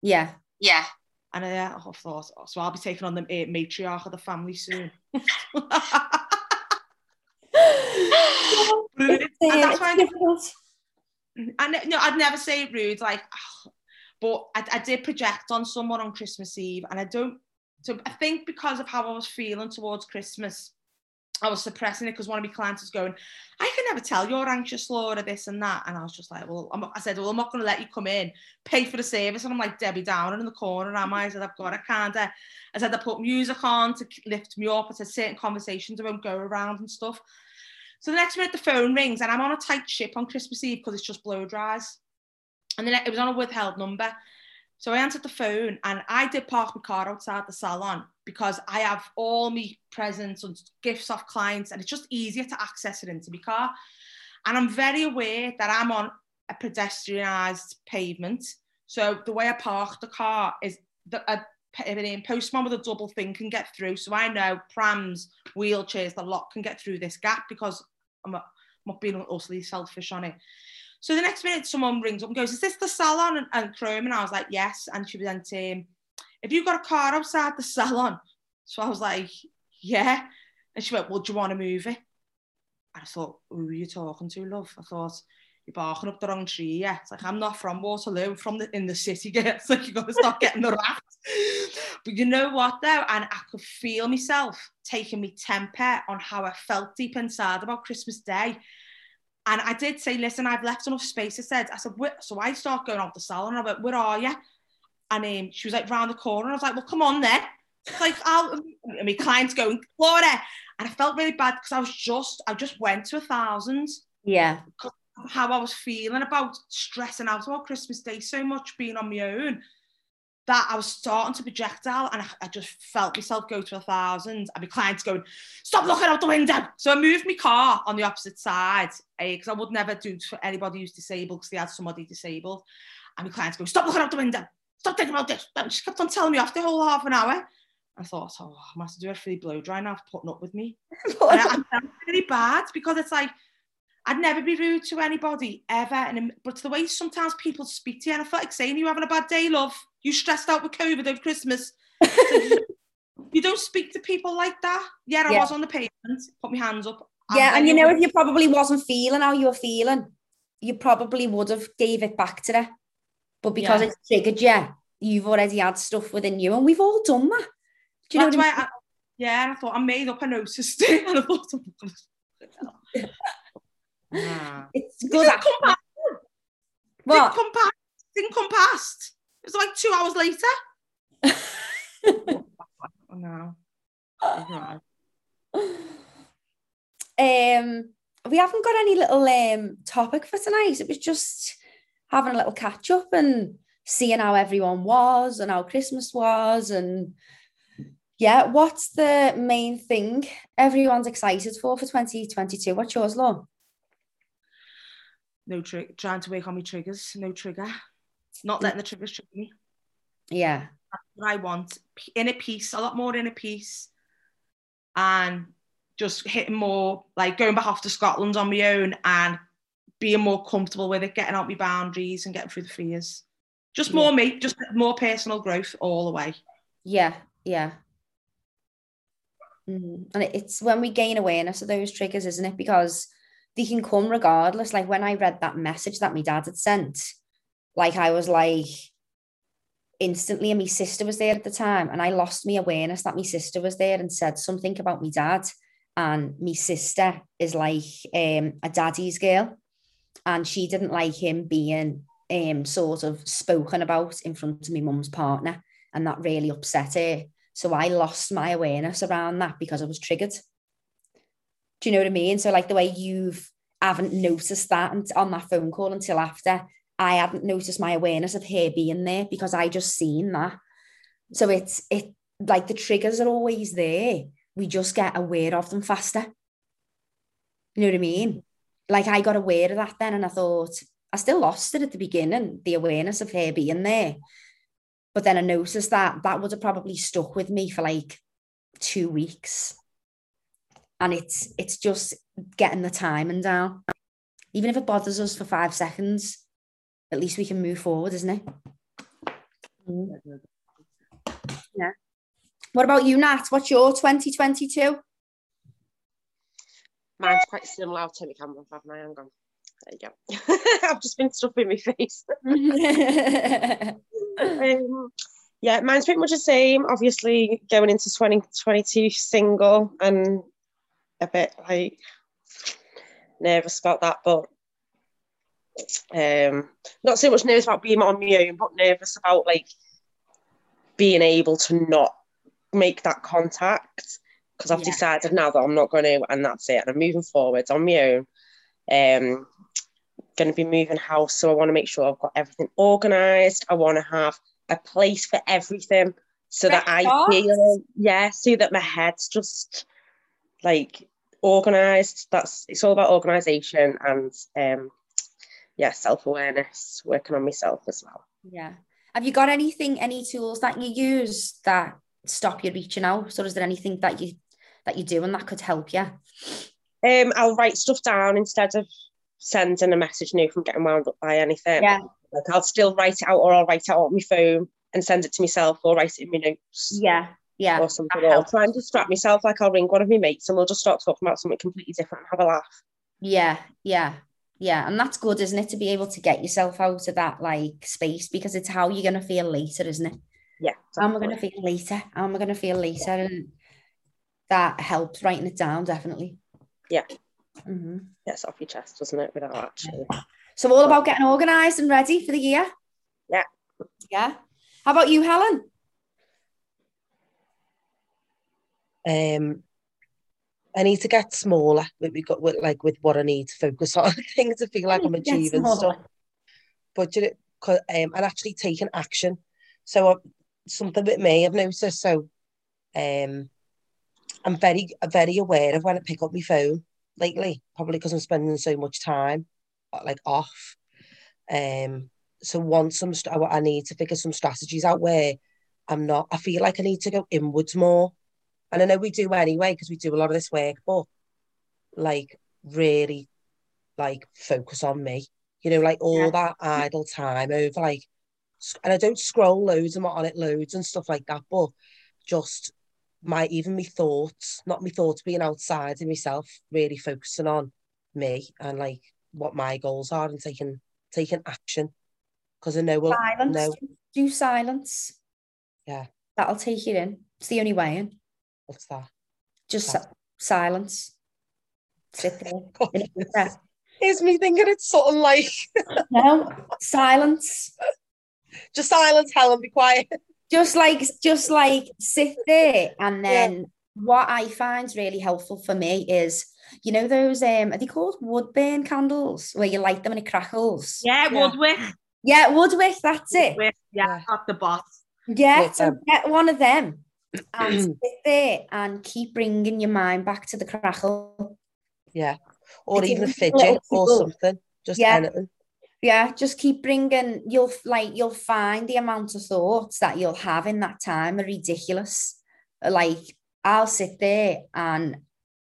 Yeah. Yeah. And uh, I thought, oh, so I'll be taking on the uh, matriarch of the family soon. [LAUGHS] [LAUGHS] But it- and that's why I difficult. I, no, I'd never say it rude, like, "Ugh," but I, I did project on someone on Christmas Eve, and I don't. So I think because of how I was feeling towards Christmas, I was suppressing it because one of my clients was going, "I can never tell you're anxious, Laura, this and that," and I was just like, "Well," I'm, I said, "Well, I'm not going to let you come in, pay for the service," and I'm like Debbie Downer in the corner, am I? I said, "I've got, a can't." uh," I said, "I put music on to lift me up." I said, "Certain conversations I won't go around and stuff." So the next minute the phone rings and I'm on a tight ship on Christmas Eve because it's just blow dries. And then it was on a withheld number. So I answered the phone and I did park my car outside the salon because I have all my presents and gifts off clients and it's just easier to access it into my car. And I'm very aware that I'm on a pedestrianised pavement. So the way I park the car is that a, a postman with a double thing can get through. So I know prams, wheelchairs, the lot can get through this gap because I'm not, not being utterly selfish on it. So the next minute, someone rings up and goes, "Is this the salon?" And, and Chrome, and I was like, "Yes." And she went, um, "Have you got a car outside the salon?" So I was like, "Yeah." And she went, "Well, do you want to move it?" And I thought, "Who are you talking to, love?" I thought, "You're barking up the wrong tree." Yeah, it's like I'm not from Waterloo, I'm from the in the city. [LAUGHS] It's like you've got to start getting the rat. But you know what though? And I could feel myself taking me temper on how I felt deep inside about Christmas Day. And I did say, listen, I've left enough space. I said, I said, so I start going out the salon. I went, where are you? And um, she was like, round the corner. And I was like, well, come on then. It's like, I'll, and my client's going, Laura. And I felt really bad because I was just, I just went to a thousand Yeah. how I was feeling about stressing out about Christmas Day so much being on my own that I was starting to project out and I, I just felt myself go to a thousand and my clients going, stop looking out the window. So I moved my car on the opposite side because I would never do for anybody who's disabled because they had somebody disabled. And my clients going, stop looking out the window. Stop thinking about this. She kept on telling me off the whole half an hour. I thought, oh, I must do a free blow dry now for putting up with me. [LAUGHS] I, I felt really bad because it's like I'd never be rude to anybody ever. And um, but the way sometimes people speak to you, and I felt like saying, you're having a bad day, love? You stressed out with COVID over Christmas." So [LAUGHS] you, don't speak to people like that. Yeah, I Yeah. was on the pavement, put my hands up. I'm Yeah, and you know, if you probably wasn't feeling how you were feeling, you probably would have gave it back to her. But because Yeah. it's triggered you, you've already had stuff within you, and we've all done that. Do you know That's what I why I, yeah, I thought I made up a notice [LAUGHS] and I thought, gonna- Nah. mean? It's It good. didn't come past. Didn't come past. Didn't come past. It was like two hours later. Oh, [LAUGHS] no. Um, we haven't got any little um topic for tonight. It was just having a little catch up and seeing how everyone was and how Christmas was and yeah, what's the main thing everyone's excited for for 2022? What's yours, Law? No trigger. Trying to work on my triggers. No trigger. Not letting the triggers trigger me. Yeah. What I want. Inner peace. A lot more inner peace. And just hitting more, like going back off to Scotland on my own and being more comfortable with it, getting out my boundaries and getting through the fears. Just Yeah. more me, just more personal growth all the way. Yeah, yeah. Mm. And it's when we gain awareness of those triggers, isn't it? Because they can come regardless. Like when I read that message that my dad had sent, like I was like instantly, and my sister was there at the time, and I lost my awareness that my sister was there and said something about my dad. And my sister is like um, a daddy's girl, and she didn't like him being um, sort of spoken about in front of my mum's partner and that really upset her. So I lost my awareness around that because I was triggered. Do you know what I mean? So like the way you've haven't noticed that on that phone call until after, I hadn't noticed my awareness of her being there because I just seen that. So it's it like the triggers are always there. We just get aware of them faster. You know what I mean? Like I got aware of that then and I thought, I still lost it at the beginning, the awareness of her being there. But then I noticed that that would have probably stuck with me for like two weeks. And it's it's just getting the timing down. Even if it bothers us for five seconds, at least we can move forward, isn't it? Mm. Yeah. What about you, Nat? What's your 2022? Mine's quite similar. I'll turn my camera off, haven't I? Hang on. There you go. [LAUGHS] I've just been stuffing my face. [LAUGHS] um, yeah, mine's pretty much the same. Obviously, going into 2022 single and a bit like nervous about that, but um, not so much nervous about being on my own, but nervous about like being able to not make that contact because I've Yeah. decided now that I'm not going to, and that's it. And I'm moving forwards on my own. Um, going to be moving house, so I want to make sure I've got everything organised. I want to have a place for everything, so that I start. feel yeah, so that my head's just like organised. That's it's all about organisation and um, yeah, self awareness, working on myself as well. Yeah. Have you got anything, any tools that you use that stop you reaching out? Or is there anything that you that you do and that could help you? Um, I'll write stuff down instead of sending a message new from getting wound up by anything. Yeah. Like I'll still write it out or I'll write it out on my phone and send it to myself or write it in my notes Yeah. Yeah. or something. Or helps. try and distract myself. Like I'll ring one of my mates and we'll just start talking about something completely different and have a laugh. Yeah. Yeah. Yeah. And that's good, isn't it? To be able to get yourself out of that like space because it's how you're gonna feel later, isn't it? Yeah. How am I gonna feel later? How am I gonna feel later? And that helps writing it down, definitely. Yeah. hmm Gets off your chest, doesn't it? Without actually. So all about getting organised and ready for the year. Yeah. Yeah. How about you, Helen? Um, I need to get smaller with, we got with, like with what I need to focus on. [LAUGHS] Things to feel like I'm need to get achieving stuff. But you know, 'cause, um, and actually taking action. So uh, something with me, I've noticed. So, um, I'm very, very aware of when I pick up my phone lately. Probably because I'm spending so much time, uh, like off. Um, so once some, st- I need to figure some strategies out where I'm not. I feel like I need to go inwards more. And I know we do anyway because we do a lot of this work, but like really like focus on me. You know, like all Yeah. that idle time over like and I don't scroll loads, and I'm not on it loads and stuff like that, but just my even my thoughts, not my thoughts being outside of myself, really focusing on me and like what my goals are and taking taking action. Because I know well Silence. no Do silence. Yeah. That'll take you in. It's the only way in. what's that? Just That- si- silence. Sit there. [LAUGHS] in a breath. Here's me thinking it's something like No, silence. [LAUGHS] just silence, Helen, be quiet. Just like just like sit there and then what I find really helpful for me is you know those um are they called wood burn candles where you light them and it crackles? Yeah, Yeah. Woodwick. Yeah, Woodwick, that's it. Woodwick, Yeah, Yeah. the boss. Yeah, so get one of them [CLEARS THROAT] and sit there and keep bringing your mind back to the crackle. Yeah. Or It's even a fidget or something. Just Yeah. anything. Yeah, just keep bringing. You'll like you'll find the amount of thoughts that you'll have in that time are ridiculous. Like I'll sit there and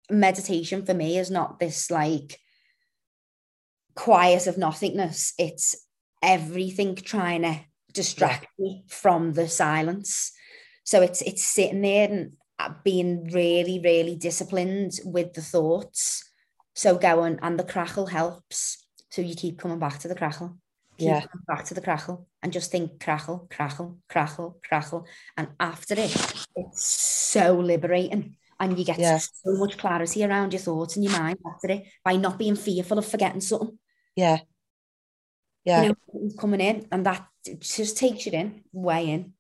meditation for me is not this like quiet of nothingness. It's everything trying to distract me from the silence. So it's it's sitting there and uh, being really, really disciplined with the thoughts. So going and the crackle helps. So you keep coming back to the crackle. Keep Yeah. coming back to the crackle and just think crackle, crackle, crackle, crackle. And after it, it's so liberating. And you get Yeah. so much clarity around your thoughts and your mind after it by not being fearful of forgetting something. Yeah. Yeah. You know, coming in and that just takes you in, way in.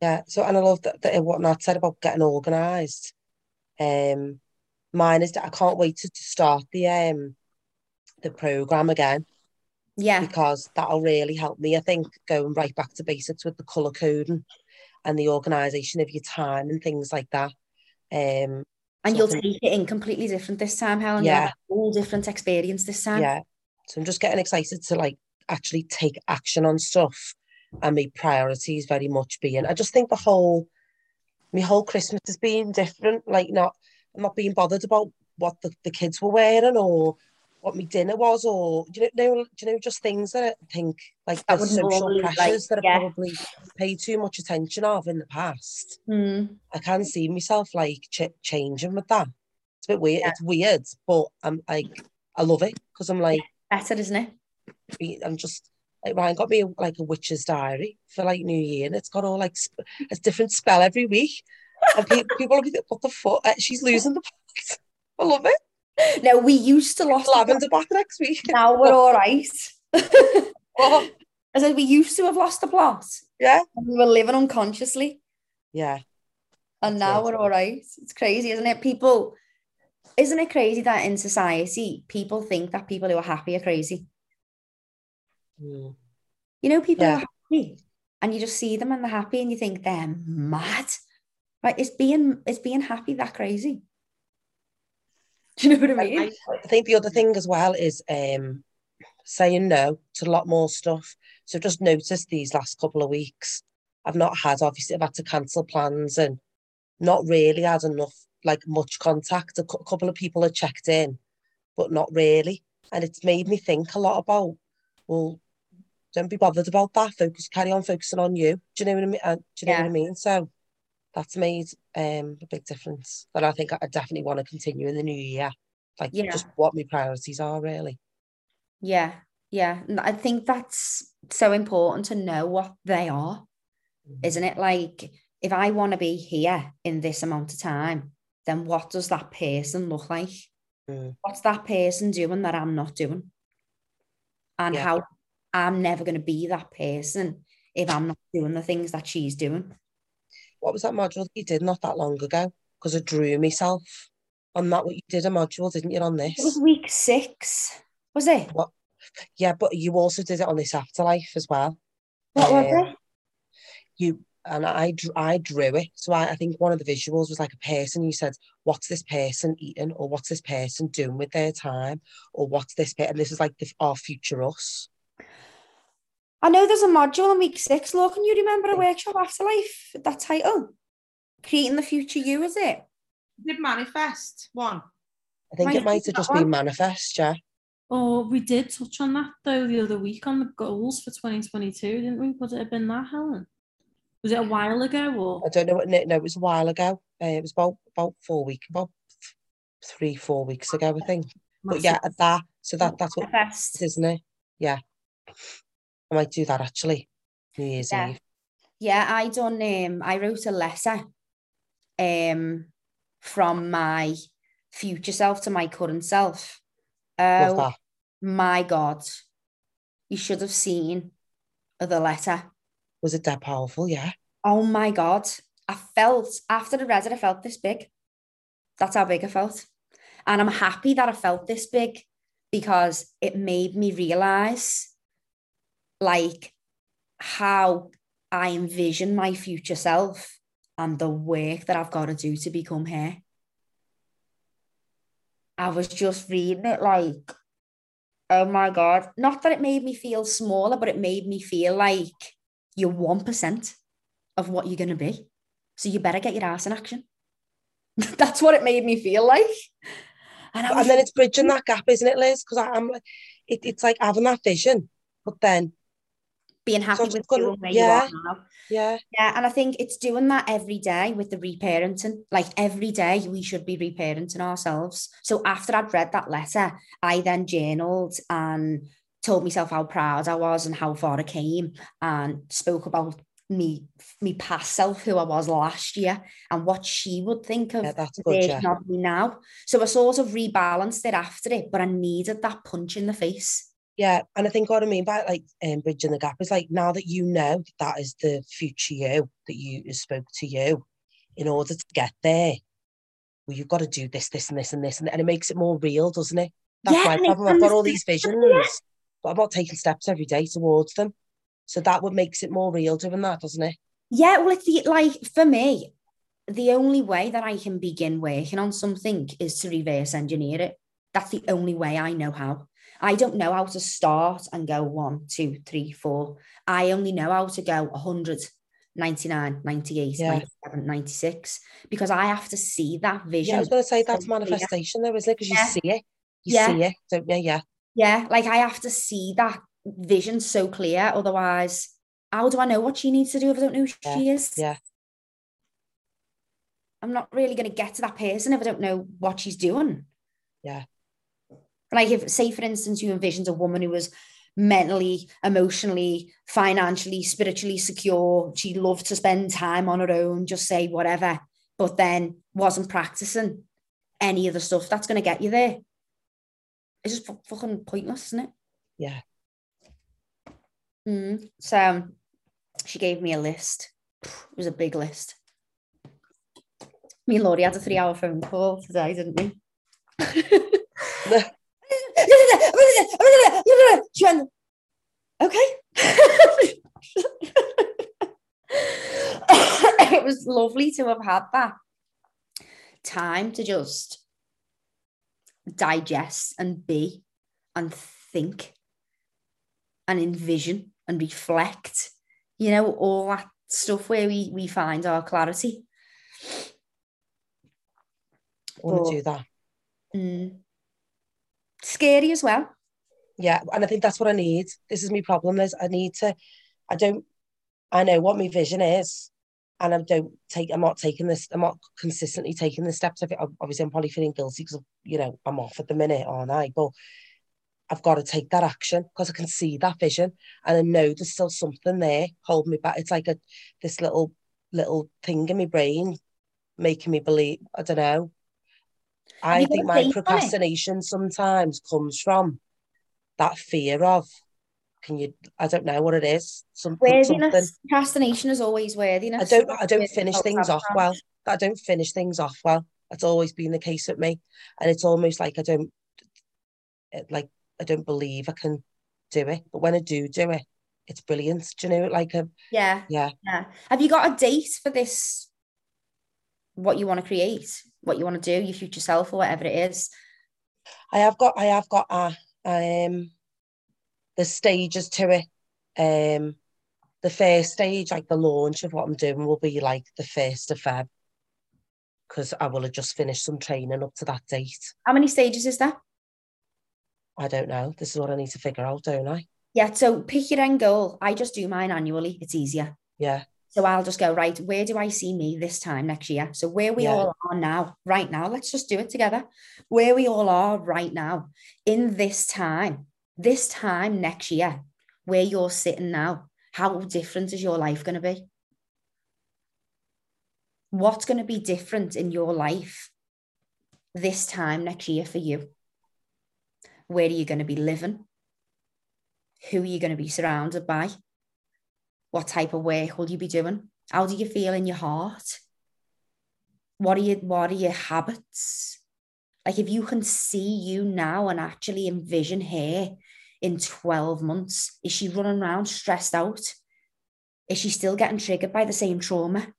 Yeah, so and I love that, that what Nat said about getting organised. Um, mine is that I can't wait to, to start the um the program again Yeah. because that'll really help me. I think going right back to basics with the colour coding and the organisation of your time and things like that. Um, And you'll think- take it in completely different this time, Helen. Yeah. Yeah. A whole different experience this time. yeah, so I'm just getting excited to like actually take action on stuff and my priorities very much being. I just think the whole my whole Christmas has been different. Like not I'm not being bothered about what the, the kids were wearing or what my dinner was or do you know, do you know just things that I think like That the social normally, like, pressures that I yeah. probably paid too much attention of in the past. Hmm. I can't see myself like ch- changing with that. It's a bit weird. Yeah. It's weird, but I'm like I love it because I'm like Better, isn't it? I'm just like Ryan got me like a witch's diary for like New Year, and it's got all like sp- a different spell every week. And pe- people will be like, "What the fuck? Uh, She's losing the [LAUGHS] plot." I love it. No, we used to lost the Lavender back next week. Now we're all right. [LAUGHS] Oh, I said we used to have lost the plot. yeah, And we were living unconsciously. yeah, And now we're all right. It's crazy, isn't it? People, isn't it crazy that in society, people think that people who are happy are crazy? Mm. You know, people Yeah. are happy and you just see them and they're happy and you think they're mad. Right? Is being is being happy that crazy? [LAUGHS] Do you know what I mean? I think the other thing as well is um saying no to a lot more stuff. So just noticed these last couple of weeks, I've not had obviously I've had to cancel plans and not really had enough like much contact. A cou- couple of people had checked in, but not really, and it's made me think a lot about well, don't be bothered about that. Focus, carry on focusing on you. Do you know what I mean? Uh, do you know what I mean? So that's made um a big difference. That I think I definitely want to continue in the new year. Like Yeah. just what my priorities are really. Yeah, yeah. I think that's so important to know what they are, isn't it? Like, if I want to be here in this amount of time, then what does that person look like? Mm. What's that person doing that I'm not doing? And Yeah. how I'm never going to be that person if I'm not doing the things that she's doing. What was that module that you did not that long ago? Because I drew myself on that. What you did a module, didn't you, on this? It was week six, was it? What? Yeah, but you also did it on this afterlife as well. What was Um, it? You and I, I drew it. So I, I think one of the visuals was like a person. You said, "What's this person eating?" or "What's this person doing with their time?" or "What's this?" Pe-? And this is like the, our future us. I know there's a module in week six. Law, can you remember a workshop afterlife? That title? Creating the future you, is it? Did manifest one. I think Might it might have that just been manifest. Yeah. Oh, we did touch on that though the other week on the goals for 2022, didn't we? Would it have been that, Helen? Was it a while ago or? I don't know. what- No, no, it was a while ago. Uh, it was about about four weeks, about three, four weeks ago, I think. But yeah, that. So that that's what Manifest. isn't it? Yeah. I might do that actually. New Year's Yeah. Eve. Yeah, I done um I wrote a letter um from my future self to my current self. Oh that. my god. You should have seen the letter. Was it that powerful? Yeah. Oh my god. I felt after I read it, I felt this big. That's how big I felt. And I'm happy that I felt this big because it made me realize like how I envision my future self and the work that I've got to do to become her. I was just reading it like, oh my God. Not that it made me feel smaller, but it made me feel like you're 1% of what you're going to be. So you better get your ass in action. [LAUGHS] That's what it made me feel like. And, And then it's bridging that gap, isn't it, Liz? Because I'm like, it, it's like having that vision, but then Being happy it's with gonna- doing where yeah. you are now. yeah, Yeah, and I think it's doing that every day with the reparenting. Like every day, we should be reparenting ourselves. So after I'd read that letter, I then journaled and told myself how proud I was and how far I came, and spoke about me, me past self, who I was last year, and what she would think of yeah, that's good. Yeah, of me now. So I sort of rebalanced it after it, but I needed that punch in the face. Yeah, and I think what I mean by like um, bridging the gap is like now that you know that, that is the future you that you spoke to you, in order to get there, well, you've got to do this, this, and this, and this, and, and it makes it more real, doesn't it? That's Yeah, my problem. I've got all these visions, but I'm not taking steps every day towards them. So that what makes it more real doing that, doesn't it? Yeah, well, it's the, like for me, the only way that I can begin working on something is to reverse engineer it. That's the only way I know how. I don't know how to start and go one, two, three, four. I only know how to go 100, 99, 98, Yeah. 97, 96, because I have to see that vision. Yeah, I was going to say that's manifestation, though, isn't it? Because you see it, you Yeah. see it, don't you? Yeah, Yeah, like I have to see that vision so clear. Otherwise, how do I know what she needs to do if I don't know who Yeah, she is? yeah. I'm not really going to get to that person if I don't know what she's doing. Yeah. Like if, say, for instance, you envisioned a woman who was mentally, emotionally, financially, spiritually secure. She loved to spend time on her own, just say whatever, but then wasn't practicing any of the stuff that's going to get you there. It's just fu- fucking pointless, isn't it? yeah. Mm. So um, she gave me a list. It was a big list. Me and Laurie had a three hour phone call today, didn't we? [LAUGHS] [LAUGHS] went, okay. [LAUGHS] it was lovely to have had that time to just digest and be and think and envision and reflect, you know, all that stuff where we we find our clarity. I want to do that. Mm. Scary as well. Yeah, and I think that's what I need. This is my problem. Is I need to. I don't. I know what my vision is, and I don't take. I'm not taking this. I'm not consistently taking the steps. of it. Obviously, I'm probably feeling guilty because you know I'm off at the minute, aren't I? But I've got to take that action because I can see that vision, and I know there's still something there holding me back. It's like a this little little thing in my brain making me believe. I don't know. I think my it? procrastination sometimes comes from that fear of can you I don't know what it is. Some, something. Worthiness, procrastination is always worthiness. I don't I don't finish things off well. I don't finish things off well. That's always been the case with me. And it's almost like I don't like I don't believe I can do it. But when I do do it, it's brilliant. Do you know it? like a Yeah, yeah. yeah. Have you got a date for this? What you want to create, what you want to do, your future self, or whatever it is. I have got I have got a um the stages to it. Um the first stage, like the launch of what I'm doing, will be like the first of Feb. Because I will have just finished some training up to that date. How many stages is that? I don't know. This is what I need to figure out, don't I? Yeah, so pick your end goal. I just do mine annually. It's easier. Yeah. So I'll just go, right, where do I see me this time next year? So where we Yeah. all are now, right now, let's just do it together. Where we all are right now, in this time, this time next year, where you're sitting now, how different is your life going to be? What's going to be different in your life this time next year for you? Where are you going to be living? Who are you going to be surrounded by? What type of work will you be doing? How do you feel in your heart? What are you what are your habits? Like if you can see you now and actually envision her in 12 months, is she running around stressed out? Is she still getting triggered by the same trauma?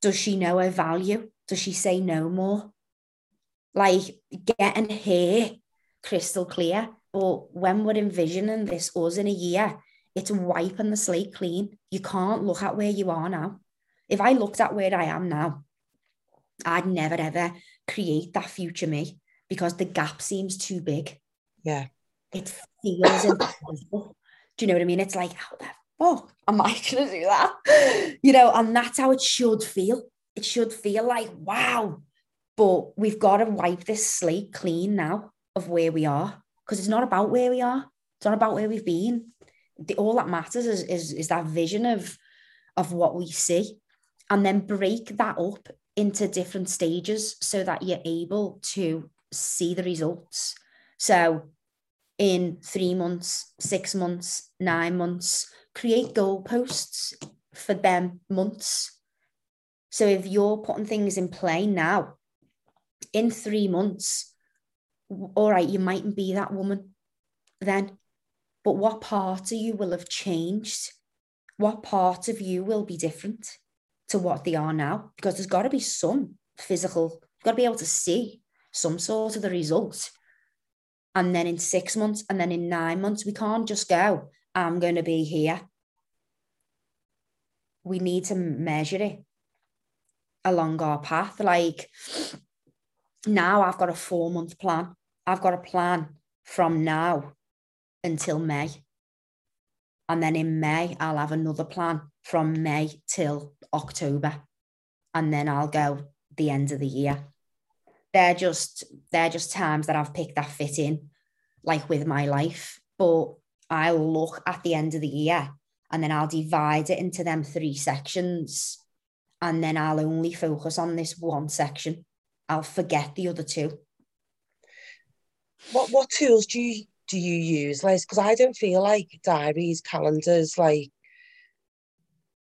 Does she know her value? Does she say no more? Like getting her crystal clear. But when we're envisioning this us in a year, it's wiping the slate clean. You can't look at where you are now. If I looked at where I am now, I'd never ever create that future me because the gap seems too big. Yeah. it feels impossible. Do you know what I mean? It's like, how the fuck am I [LAUGHS] going to do that? You know, and that's how it should feel. It should feel like, wow. But we've got to wipe this slate clean now of where we are because it's not about where we are. It's not about where we've been. The, all that matters is, is, is that vision of, of what we see and then break that up into different stages so that you're able to see the results. So in three months, six months, nine months, create goalposts for them months. So if you're putting things in play now, in three months, all right, you mightn't be that woman then, but what part of you will have changed? What part of you will be different to what they are now? Because there's got to be some physical, you've got to be able to see some sort of the result. And then in six months, and then in nine months, we can't just go, I'm going to be here. We need to measure it along our path. Like now, I've got a four month plan. I've got a plan from now until May. And then in May, I'll have another plan from May till October. And then I'll go the end of the year. They're just they're just times that I've picked that fit in, like with my life. But I'll look at the end of the year and then I'll divide it into them three sections. And then I'll only focus on this one section. I'll forget the other two. What what tools do you do you use, Liz? Because I don't feel like diaries, calendars, like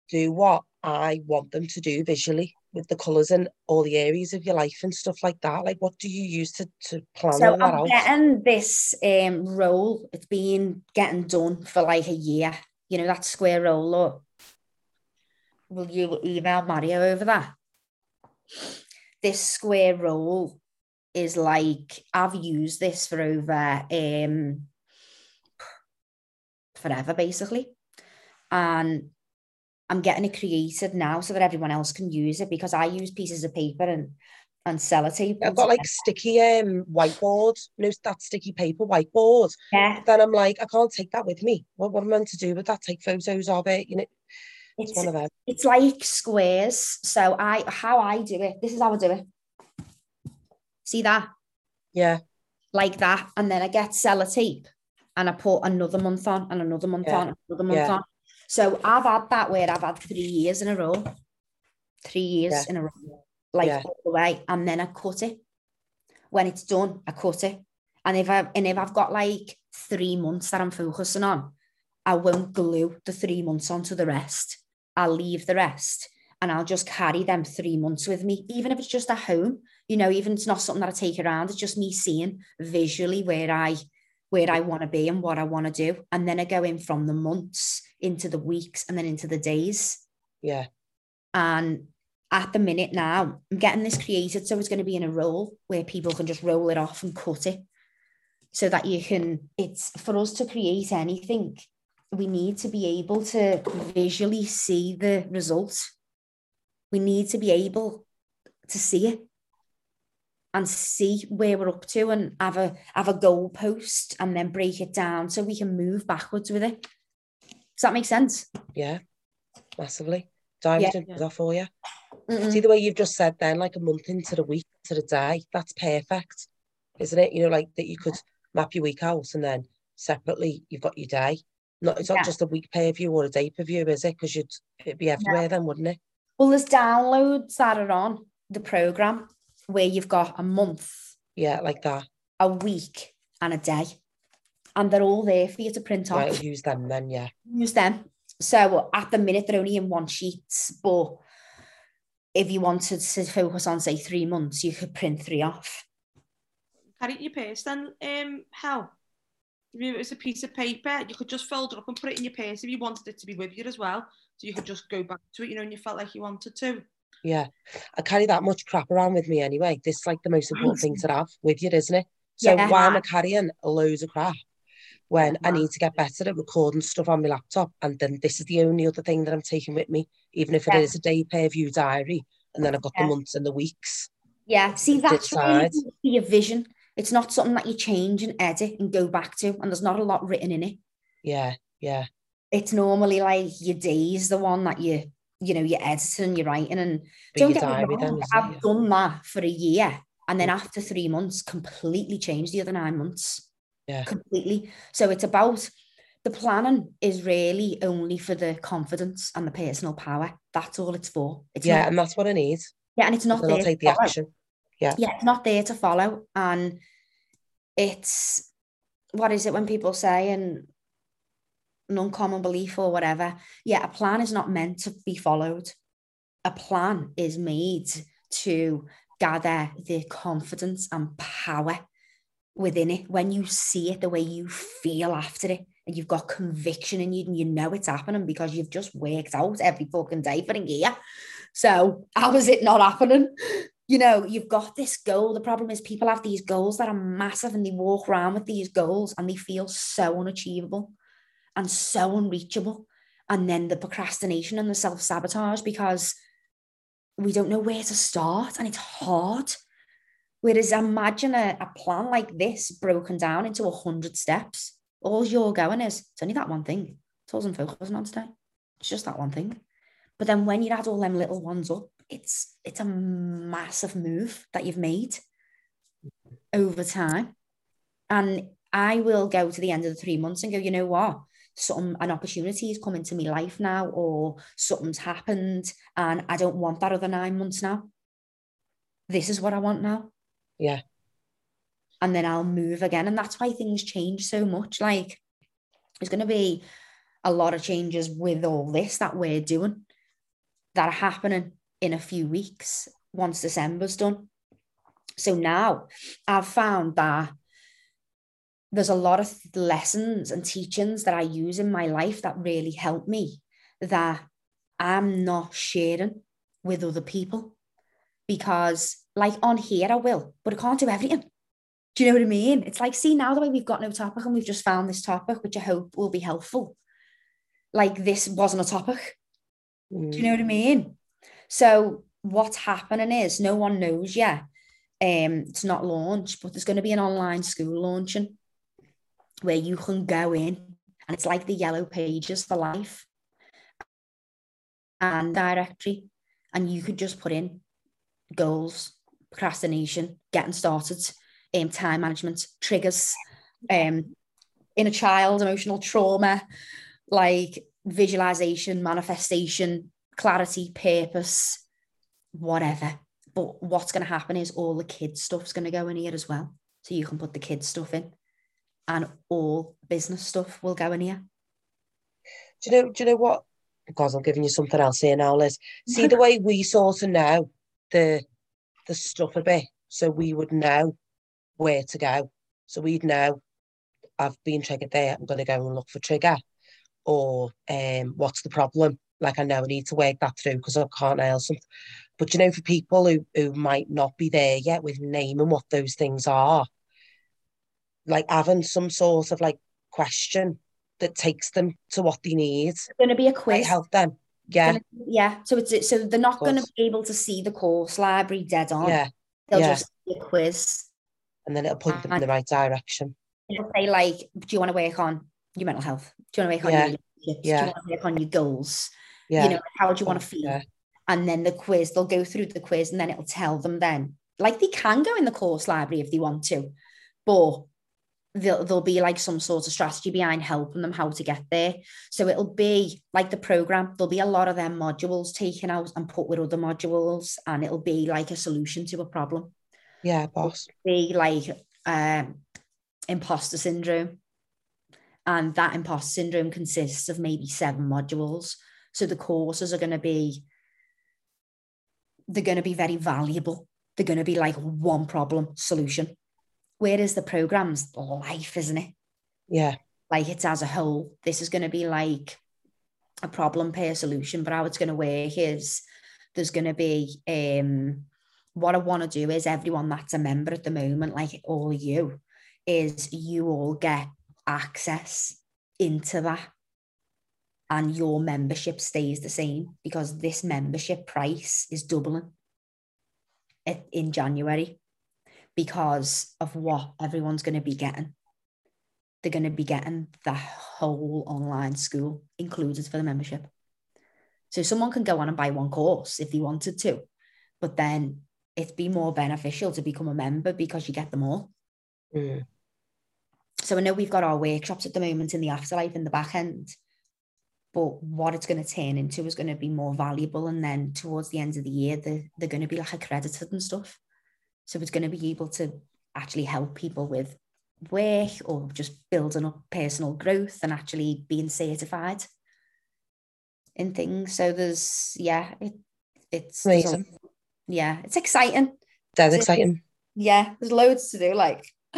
do what I want them to do visually with the colours and all the areas of your life and stuff like that. Like, what do you use to, to plan So that I'm out? getting this um role. It's been getting done for like a year. You know that square roll up. Will you email Mario over that? This square roll is like I've used this for over um forever basically, and I'm getting it created now so that everyone else can use it because I use pieces of paper and and sellotape. I've got like sticky um whiteboard, you know, that sticky paper whiteboard. yeah, Then I'm like, I can't take that with me. What, what am I meant to do with that? Take photos of it, you know. It's it's one of them. it's like squares. So I how I do it. This is how I do it. See that? Yeah, Like that. And then I get sellotape and I put another month on and another month Yeah. on, another month Yeah. on. So I've had that where I've had three years in a row. Three years Yeah. in a row. Like all the way. And then I cut it. When it's done, I cut it. And if I and if I've got like three months that I'm focusing on, I won't glue the three months onto the rest. I'll leave the rest and I'll just carry them three months with me, even if it's just at home. You know, even it's not something that I take around. It's just me seeing visually where I where I want to be and what I want to do. And then I go in from the months into the weeks and then into the days. yeah, And at the minute now, I'm getting this created. So it's going to be in a roll where people can just roll it off and cut it so that you can, it's for us to create anything, we need to be able to visually see the result. We need to be able to see it and see where we're up to and have a have a goal post and then break it down so we can move backwards with it. Does that make sense? yeah, massively. Diary Yeah. did that for you. Mm-mm. See the way you've just said then, like a month into the week, to the day, that's perfect, isn't it? You know, like that you could map your week out and then separately you've got your day. Not it's Yeah. not just a week per view or a day per view, is it? Because you'd it'd be everywhere then, wouldn't it? Well, there's downloads that are on the program where you've got a month, Yeah, like that. a week, and a day, and they're all there for you to print Right, off. I'll use them then, yeah. Use them. So at the minute they're only in one sheet, but if you wanted to focus on say three months, you could print three off. Carry it in your purse then, um, hell. If it was a piece of paper, you could just fold it up and put it in your purse if you wanted it to be with you as well. So you could just go back to it, you know, and you felt like you wanted to. Yeah. I carry that much crap around with me anyway. This is like the most important thing to have with you, isn't it? So Yeah. why am I carrying loads of crap when I need to get better at recording stuff on my laptop? And then this is the only other thing that I'm taking with me, even if it is Yeah. a day per view diary. And then I've got Yeah. the months and the weeks. Yeah, see, that's really your vision. It's not something that you change and edit and go back to, and there's not a lot written in it. Yeah, yeah, It's normally like your day's the one that you, you know, you're editing you're writing. And Be don't get me wrong, isn't? I've done that for a year, and then after three months, completely changed the other nine months. Yeah. completely. So it's about the planning is really only for the confidence and the personal power. That's all it's for. It's yeah, not, and that's what I need. yeah, and it's not there I'll to take the follow. action. Yeah, yeah, it's not there to follow. And it's what is it when people say and an uncommon belief or whatever? Yeah, a plan is not meant to be followed. A plan is made to gather the confidence and power within it when you see it the way you feel after it and you've got conviction in you and you know it's happening because you've just worked out every fucking day for a year. So how is it not happening? You know, you've got this goal. The problem is people have these goals that are massive and they walk around with these goals and they feel so unachievable and so unreachable. And then the procrastination and the self-sabotage because we don't know where to start and it's hard. Whereas imagine a, a plan like this broken down into a hundred steps. All you're going is it's only that one thing. It's all I'm focusing on today. It's just that one thing. But then when you add all them little ones up, it's it's a massive move that you've made over time. And I will go to the end of the three months and go, you know what? Something an opportunity is coming to my life now, or something's happened, and I don't want that other nine months now. This is what I want now. Yeah. And then I'll move again. And that's why things change so much. Like there's going to be a lot of changes with all this that we're doing that are happening in a few weeks once December's done. So now I've found that there's a lot of lessons and teachings that I use in my life that really help me that I'm not sharing with other people because, like, on here I will, but I can't do everything. Do you know what I mean? It's like, see, now the way we've got no topic and we've just found this topic, which I hope will be helpful. Like, this wasn't a topic. Mm. Do you know what I mean? So what's happening is no one knows yet. Um, it's not launched, but there's going to be an online school launching where you can go in, and it's like the yellow pages for life and directory, and you could just put in goals, procrastination, getting started, um, time management, triggers, um, inner child, emotional trauma, like visualization, manifestation, clarity, purpose, whatever. But what's going to happen is all the kids' stuff's going to go in here as well. So you can put the kids' stuff in, and all business stuff will go in here. Do you know? Do you know what? Because I'm giving you something else here now, Liz. See the way we sort of know the the stuff a bit, so we would know where to go. So we'd know I've been triggered there. I'm going to go and look for trigger, or um, what's the problem? Like I know I need to work that through because I can't nail something. But you know, for people who who might not be there yet with naming what those things are, like having some sort of like question that takes them to what they need, It's going to be a quiz. help them. Yeah, Gonna- yeah. So it's so they're not going to be able to see the course library dead on. yeah. They'll yeah. just see a quiz. And then it'll point them in the right direction. It'll say like, do you want to work on your mental health? Do you want to work on Yeah, your relationships? Do yeah. you want to work on your goals? Yeah. You know, how do you want to feel? yeah. And then the quiz, they'll go through the quiz and then it'll tell them then. Like they can go in the course library if they want to, but there'll, there'll be like some sort of strategy behind helping them how to get there. So it'll be like the program, there'll be a lot of them modules taken out and put with other modules, and it'll be like a solution to a problem. Yeah, boss. Be like um, imposter syndrome. And that imposter syndrome consists of maybe seven modules. So the courses are going to be, they're going to be very valuable. They're going to be like one problem solution. Whereas the program's life, isn't it? Yeah. Like it's as a whole. This is going to be like a problem per solution, but how it's going to work is there's going to be um what I want to do is everyone that's a member at the moment, like all of you, is you all get access into that and your membership stays the same because this membership price is doubling in January because of what everyone's going to be getting. They're going to be getting the whole online school included for the membership. So someone can go on and buy one course if they wanted to, but then it'd be more beneficial to become a member because you get them all. Mm. So I know we've got our workshops at the moment in the afterlife in the back end, but what it's going to turn into is going to be more valuable. And then towards the end of the year, they're, they're going to be like accredited and stuff. So it's going to be able to actually help people with work or just building up personal growth and actually being certified in things. So there's, yeah, it, it's Amazing. yeah, it's exciting. That's exciting. Yeah, there's loads to do, like [GASPS]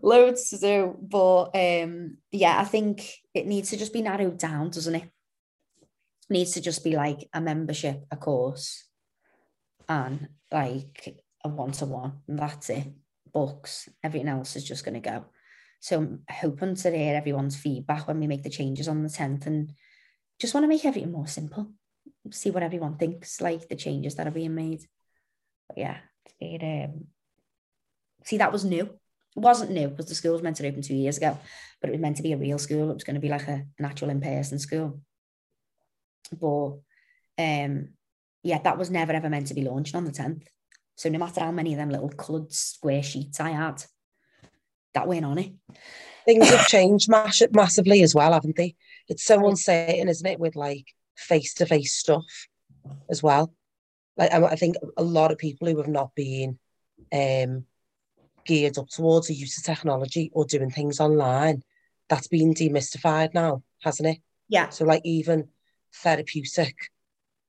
loads to do. But um, yeah, I think it needs to just be narrowed down, doesn't it? needs to just be like a membership, a course, and like a one-to-one, and that's it. Books, everything else is just gonna go. So I'm hoping to hear everyone's feedback when we make the changes on the 10th and just want to make everything more simple. See what everyone thinks, like the changes that are being made. But yeah, it um see that was new. It wasn't new because the school was meant to open two years ago, but it was meant to be a real school. It was going to be like a, an actual in-person school. But um yeah, that was never ever meant to be launched on the 10th. So no matter how many of them little coloured square sheets I had, that went on it. Things have changed mass- massively as well, haven't they? It's so uncertain, isn't it, with like face to face stuff as well. Like I think a lot of people who have not been um, geared up towards the use of technology or doing things online, that's been demystified now, hasn't it? Yeah. So like even therapeutic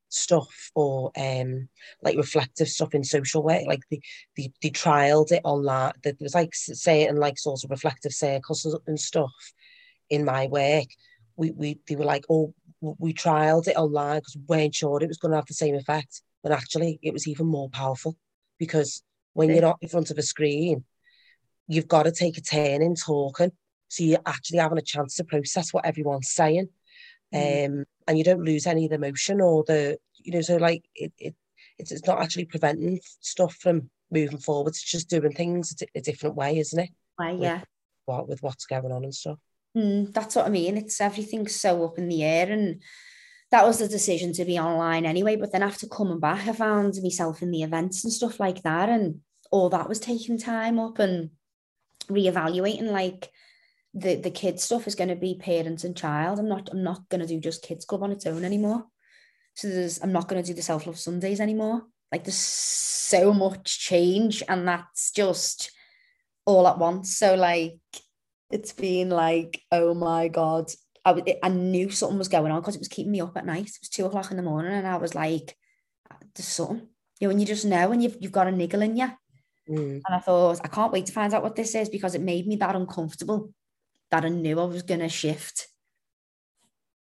stuff or um like reflective stuff in social work, like they they, they trialed it online. There was like certain like sort of reflective circles and stuff in my work. We we they were like, oh, we trialed it online because we weren't sure it was going to have the same effect, but actually it was even more powerful because when Yeah. you're not in front of a screen, you've got to take a turn in talking, so you're actually having a chance to process what everyone's saying um, and you don't lose any of the motion or the you know so like it, it it's, it's not actually preventing stuff from moving forward it's just doing things a, a different way isn't it Why, With- yeah. what with what's going on and stuff Mm, that's what I mean. It's everything's so up in the air, and that was the decision to be online anyway. But then after coming back, I found myself in the events and stuff like that, and all that was taking time up and reevaluating. Like the the kids stuff is going to be parents and child. I'm not I'm not going to do just kids club on its own anymore. So there's I'm not going to do the self love Sundays anymore. Like there's so much change, and that's just all at once. So like it's been like, oh my God. I, w- I knew something was going on because it was keeping me up at night. It was two o'clock in the morning and I was like, there's something. You know, when you just know and you've, you've got a niggle in you. Mm. And I thought, I can't wait to find out what this is because it made me that uncomfortable that I knew I was going to shift.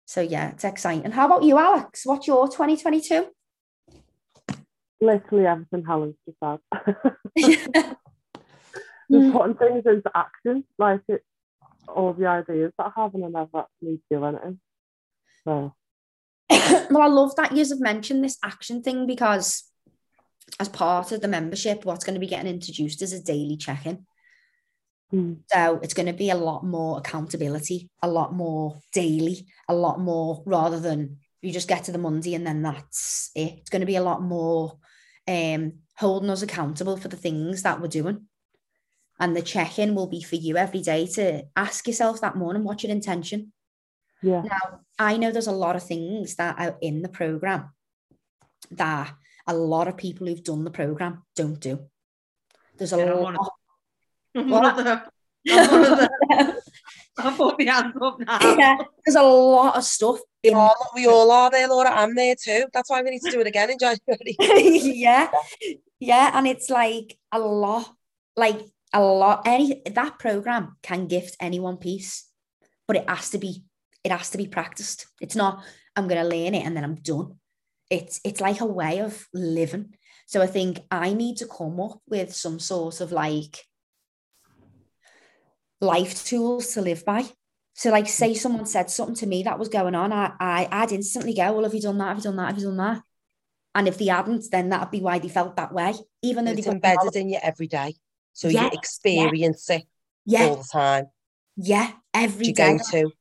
So yeah, it's exciting. How about you, Alex? What's your 2022? Literally everything Helen's just said. [LAUGHS] Just putting things into action, like it, all the ideas that I have, and I never actually do anything. So, [COUGHS] well, I love that you've mentioned this action thing because as part of the membership, what's going to be getting introduced is a daily check-in. Mm, So it's going to be a lot more accountability, a lot more daily, a lot more rather than you just get to the Monday and then that's it. It's going to be a lot more um, holding us accountable for the things that we're doing. And the check in will be for you every day to ask yourself that morning, what's your intention? yeah, Now, I know there's a lot of things that are in the program that a lot of people who've done the program don't do. There's a Yeah, I'm one of lot. I'm What? one of them. One of them. I'll put my hands up now. yeah, there's a lot of stuff we in all, we all are there Laura I'm there too that's why we need to do it again in January [LAUGHS] yeah yeah and it's like a lot like a lot any that program can gift anyone peace but it has to be it has to be practiced it's not i'm going to learn it and then i'm done it's it's like a way of living so i think i need to come up with some sort of like life tools to live by so like say mm. someone said something to me that was going on i, I i'd instantly go well have you done that have you done that have you done that and if they hadn't, then that'd be why they felt that way. Even though it's embedded in you every day So Yeah, you experience it Yeah, all the time. yeah, every You day. go to.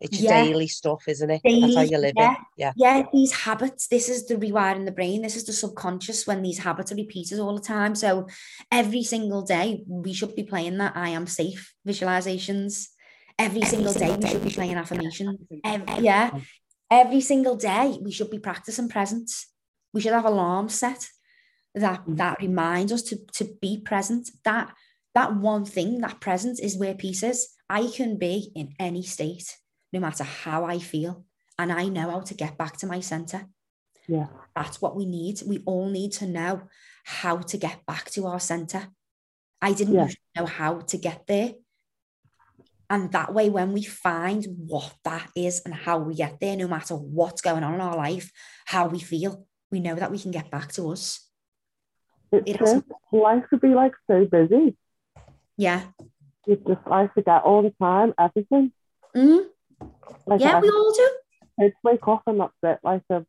It's your Yeah. daily stuff, isn't it? That's how you live yeah. it. Yeah. Yeah, these habits, this is the rewiring the brain. This is the subconscious when these habits are repeated all the time. So every single day, we should be playing that I am safe visualizations. Every, single day, we should be playing affirmations. Ev- yeah. Every single day, we should be practicing presence. We should have alarms set that Mhm. that reminds us to, to be present. That that one thing, that presence is where peace is. I can be in any state, no matter how I feel and I know how to get back to my center. Yeah. That's what we need. We all need to know how to get back to our center. I didn't Yeah. know how to get there. And that way, when we find what that is and how we get there, no matter what's going on in our life, how we feel, we know that we can get back to us. It's It hasn't- life could be like so busy. Yeah. You just I forget all the time, everything. Mhm. Like Yeah, I, we all do. kids wake up and that's it. Like I'm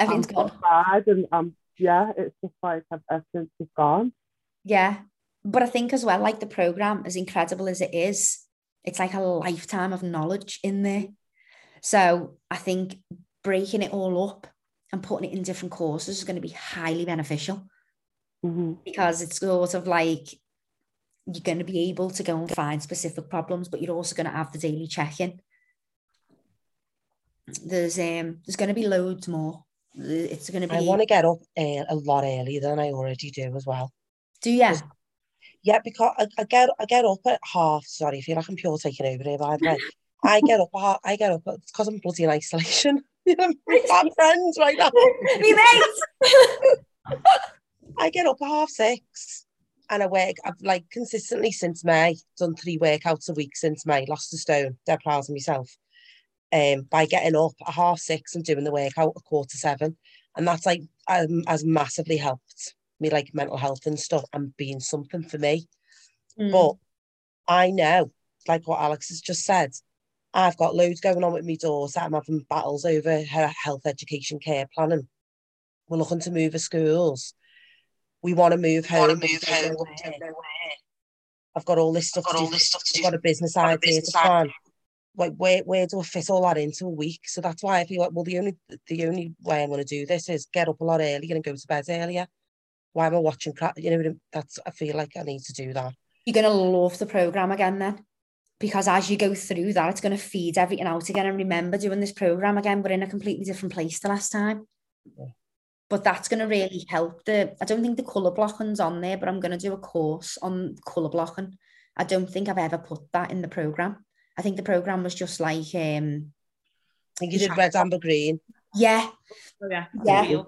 Everything's gone. outside and um yeah, it's just like ev- everything's just gone. Yeah. But I think as well, like the program, as incredible as it is, it's like a lifetime of knowledge in there. So I think breaking it all up and putting it in different courses is going to be highly beneficial hmm because it's sort of like you're going to be able to go and find specific problems, but you're also going to have the daily check-in. There's um there's going to be loads more. It's going to be. I want to get up uh, a lot earlier than I already do as well. Do you? Yeah, because I, I get I get up at half. Sorry, I feel like I'm pure taking over here. By the way, I get up. at I get up because I'm bloody in isolation. [LAUGHS] I'm [LAUGHS] friends right now. [LAUGHS] Me mate. I get up at half six, and I work. I've like consistently since May done three workouts a week since May. Lost a stone. Dead proud of myself. Um, by getting up at half six and doing the workout at quarter seven, and that's like um, has massively helped me like mental health and stuff and being something for me. Mm. But I know, like what Alex has just said, I've got loads going on with my daughter. I'm having battles over her health education care planning. We're looking to move her schools. We want to move home. Want to move home. where. but don't know where. I've got all this stuff I've got to all do. this stuff to I've got a business a idea business to idea. Like where where do I fit all that into a week? So that's why I feel like well the only the only way I'm going to do this is get up a lot earlier and go to bed earlier. Why am I watching crap? You know, that's I feel like I need to do that. you're going to love the program again then because as you go through that it's going to feed everything out again and remember doing this program again but in a completely different place the last time Yeah. but that's going to really help the i don't think the color blocking's on there but i'm going to do a course on color blocking i don't think i've ever put that in the program i think the program was just like um I think you did red, amber, green. yeah Oh, yeah. Yeah.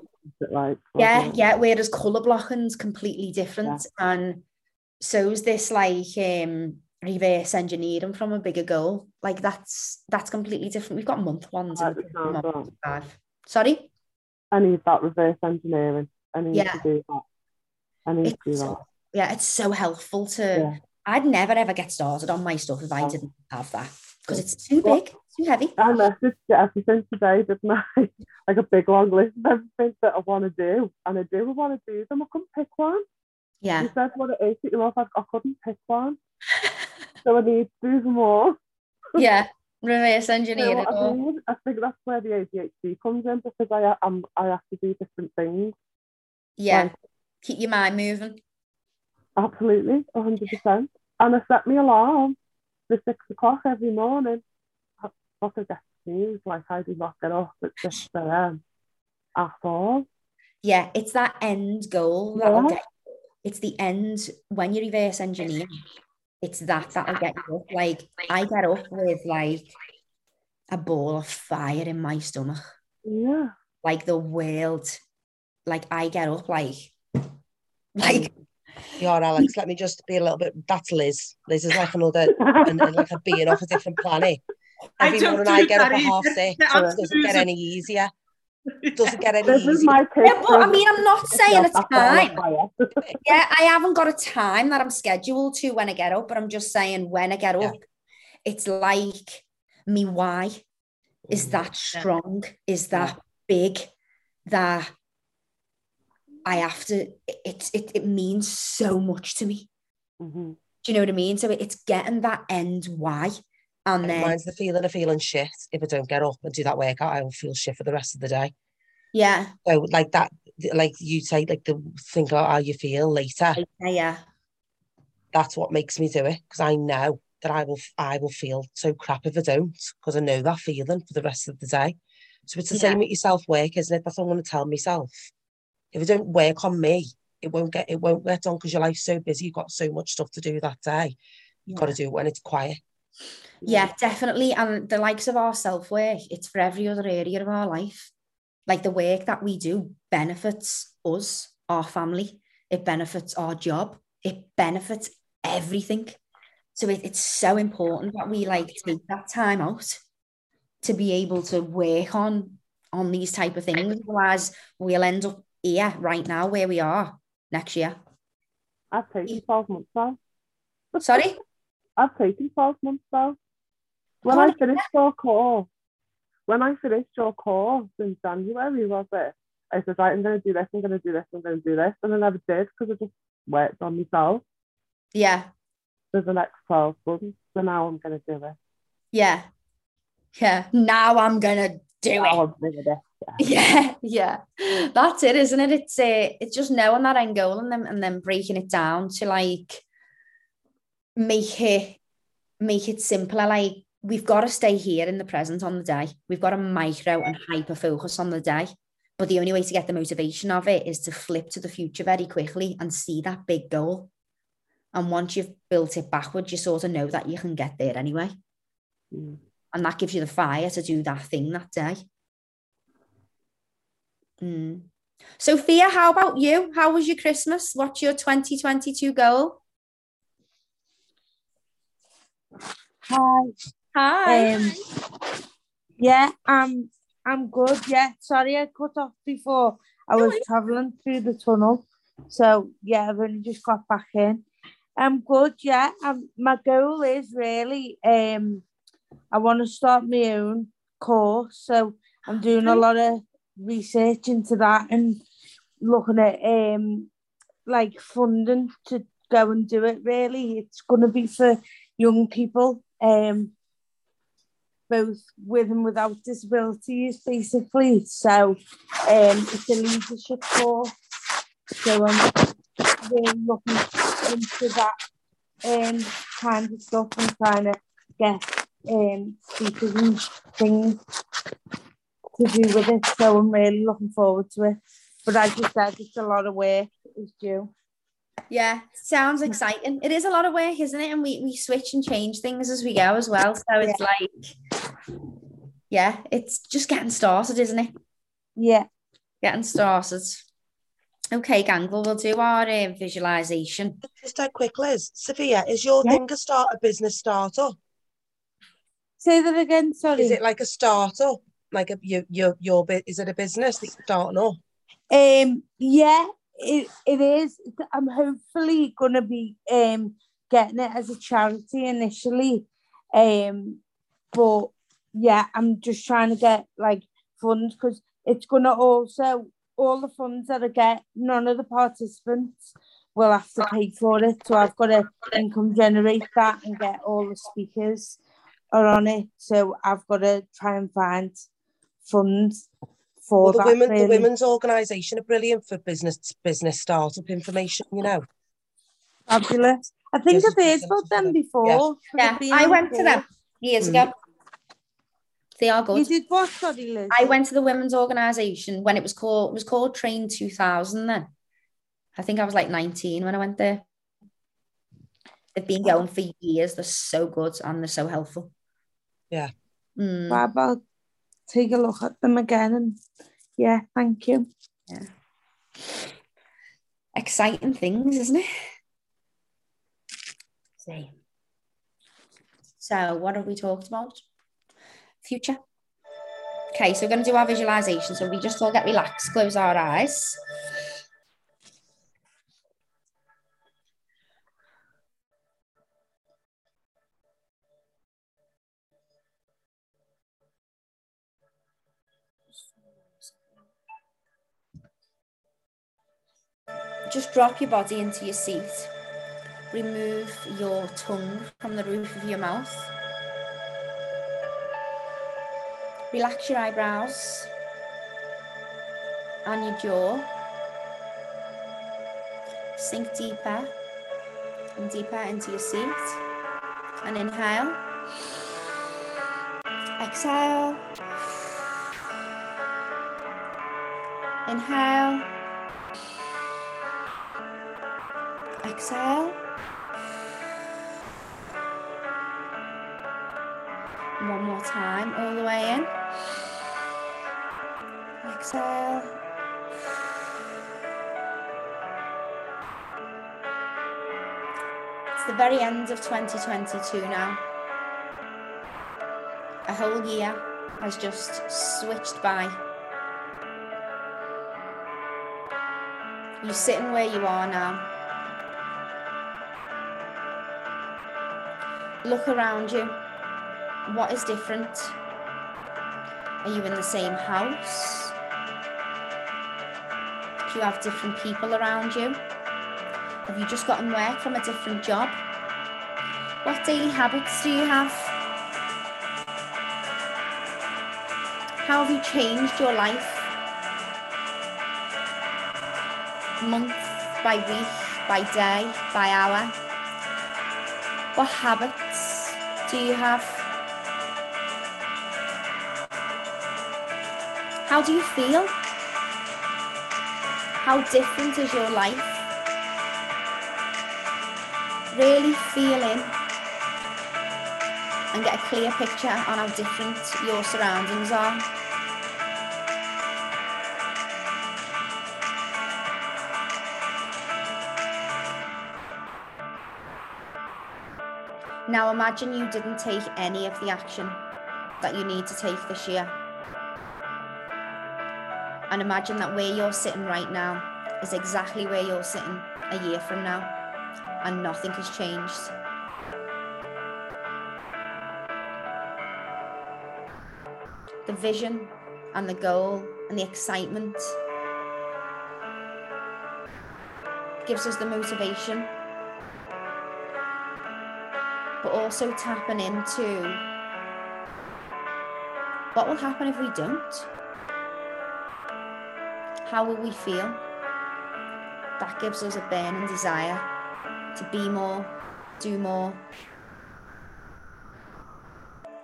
Like yeah wasn't it? yeah whereas color blocking's completely different and so is this like um reverse engineering from a bigger goal like that's that's completely different we've got month ones and month five sorry I need that reverse engineering. I need Yeah. to do that. I need to do that. so, yeah it's so helpful to Yeah. I'd never ever get started on my stuff if i Oh. didn't have that because it's too big too heavy I messaged everything today, didn't I? [LAUGHS] like a big long list of everything that I want to do. And I do want to do them. I couldn't pick one. yeah You said what it is that you love. I, I couldn't pick one. [LAUGHS] So I need to do all. yeah reverse You know engineering I mean? I think that's where the ADHD comes in because I am I have to do different things. yeah Like, keep your mind moving absolutely, hundred percent. And I set me alarm for six o'clock every morning. I forget to snooze, like I do not get up at six a.m. at all. yeah it's that end goal that'll Yeah. get it's the end when you reverse engineer it's that that'll get you up like i get up with like a ball of fire in my stomach Yeah. like the world like i get up like like Yeah, Alex, let me just be a little bit. That's Liz. Liz is like another, [LAUGHS] and, and like a being off a different planet. I Every don't morning do I get up at half six, so [LAUGHS] it doesn't get any easier. It [LAUGHS] doesn't get any This is easier. my yeah, but i mean i'm not saying a time time. yeah i haven't got a time that i'm scheduled to when i get up but i'm just saying when i get Yeah. up it's like me why is Mm. that strong is that big that i have to it, it it means so much to me Mhm. Do you know what I mean? So it's getting that end why. And And then, mine's the feeling of feeling shit. If I don't get up and do that workout, I will feel shit for the rest of the day. yeah, So like that, like you say, like the think about how you feel later. yeah, yeah, That's what makes me do it because I know that I will I will feel so crap if I don't because I know that feeling for the rest of the day. So it's the Yeah. same with your self work, isn't it? That's what I want to tell myself. If it don't work on me, it won't get it won't get done because your life's so busy. You've got so much stuff to do that day. You've got to do it when it's quiet. yeah, definitely. And the likes of our self work, it's for every other area of our life. Like the work that we do benefits us, our family, it benefits our job, it benefits everything. So it, it's so important that we like take that time out to be able to work on on these type of things. Otherwise, we'll end up here right now where we are next year. I've taken 12 months now. Sorry? [LAUGHS] I've taken 12 months now. When I on, finished your course, when I finished your course in January, was it? I said, right, I'm going to do this, I'm going to do this, I'm going to do this. And I never did because I just worked on myself Yeah, for the next 12 months. So now I'm going to do it. yeah. Yeah. Now I'm gonna do it. It. Yeah, yeah. That's it, isn't it? It's uh, it's just knowing that end goal and then and then breaking it down to like make it make it simpler. Like we've got to stay here in the present on the day. We've got to micro and hyper focus on the day. But the only way to get the motivation of it is to flip to the future very quickly and see that big goal. And once you've built it backwards, you sort of know that you can get there anyway. Mm. And that gives you the fire to do that thing that day. Mm. Sophia, how about you? How was your Christmas? What's your 2022 goal? Hi. Hi. Um, yeah, I'm I'm good. Yeah, sorry I cut off before. I was traveling through the tunnel, so yeah, I've only just got back in. I'm good. Yeah, um, my goal is really um, I want to start my own course, so I'm doing a lot of research into that and looking at um, like funding to go and do it. Really, it's going to be for young people. Um, both with and without disabilities, basically. So um, it's a leadership course. So I'm really looking into that um, kind of stuff and trying to get um, speakers and things to do with it. So I'm really looking forward to it. But as you said, it's a lot of work. It's due. Yeah, sounds exciting. It is a lot of work, isn't it? And we, we switch and change things as we go as well. So it's like, yeah, it's just getting started, isn't it? Yeah. Getting started. Okay, gang, well, we'll do our uh, visualization. Just that quick, Liz. Sophia, is your Yeah. thing a start a business startup? Say that again. Sorry. Is it like a startup? Like a your your your bit? Is it a business that you're starting up? Um, yeah, it, it is. I'm hopefully gonna be um getting it as a charity initially. Um, but yeah, I'm just trying to get like funds because it's gonna also all the funds that I get, none of the participants will have to pay for it. So I've got to income generate that and get all the speakers are on it. So I've got to try and find funds for Well, the that. women, the women's organisation are brilliant for business business startup information. You know, Fabulous. I think Yes, I've heard it's about them before. Yeah. Yeah, I on went to them years Mm. ago. They are good. You did what, sorry, Liz? I went to the women's organisation when it was called it was called Train 2000 then. I think I was like 19 when I went there. They've been going for years. They're so good and they're so helpful. Yeah. Mm, Fab, I'll take a look at them again. And yeah, thank you. Yeah. Exciting things, isn't it? See. So, what have we talked about? Future. Okay, so we're going to do our visualization. So, we just all get relaxed, close our eyes. Just drop your body into your seat. remove your tongue from the roof of your mouth. Relax your eyebrows and your jaw. Sink deeper and deeper into your seat. And inhale. Exhale. Inhale. Exhale. One more time, all the way in. Exhale. It's the very end of 2022 now. A whole year has just switched by. You're sitting where you are now. Look around you. What is different? Are you in the same house? Do you have different people around you? Have you just gotten work from a different job? What daily habits do you have? How have you changed your life? Month by week, by day, by hour? What habits do you have? How do you feel? How different is your life? Really feel in and get a clear picture on how different your surroundings are. Now imagine you didn't take any of the action that you need to take this year. And imagine that where you're sitting right now is exactly where you're sitting a year from now, and nothing has changed. The vision and the goal and the excitement gives us the motivation, but also tapping into what will happen if we don't? How will we feel? That gives us a burning desire to be more, do more,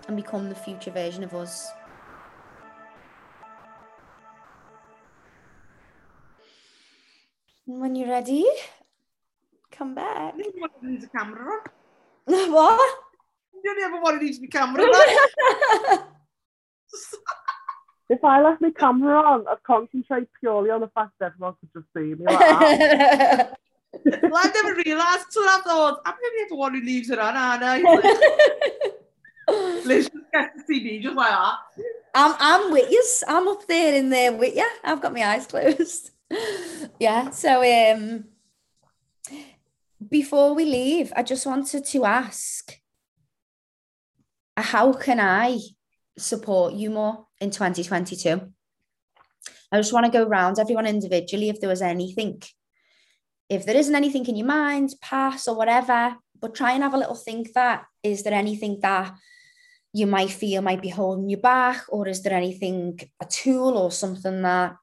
and become the future version of us. When you're ready, come back. You don't want to use a camera on. what? You don't ever want to use my camera on. [LAUGHS] If I left my camera on, I'd concentrate purely on the fact that everyone could just see me like that. [LAUGHS] well, I never realised till I thought, I'm never the one who leaves it on, aren't I? Like, [LAUGHS] Liz just gets to see me just like that. I'm I'm with you. I'm up there in there with you. I've got my eyes closed. yeah. So um before we leave, I just wanted to ask how can I support you more in 2022? I just want to go round everyone individually if there was anything. If there isn't anything in your mind, pass or whatever, but try and have a little think that is there anything that you might feel might be holding you back, or is there anything, a tool or something that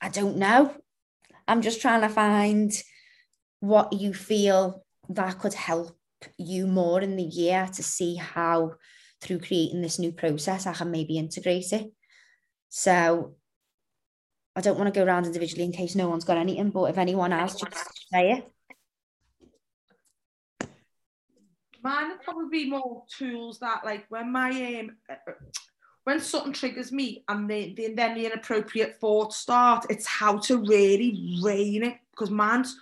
I don't know? I'm just trying to find what you feel that could help you more in the year to see how through creating this new process I can maybe integrate it. So I don't want to go around individually in case no one's got anything, but if anyone else just say it. Mine would probably be more tools that, like, when my um, when something triggers me and the, the, then the inappropriate thoughts start, it's how to really rein it because mine's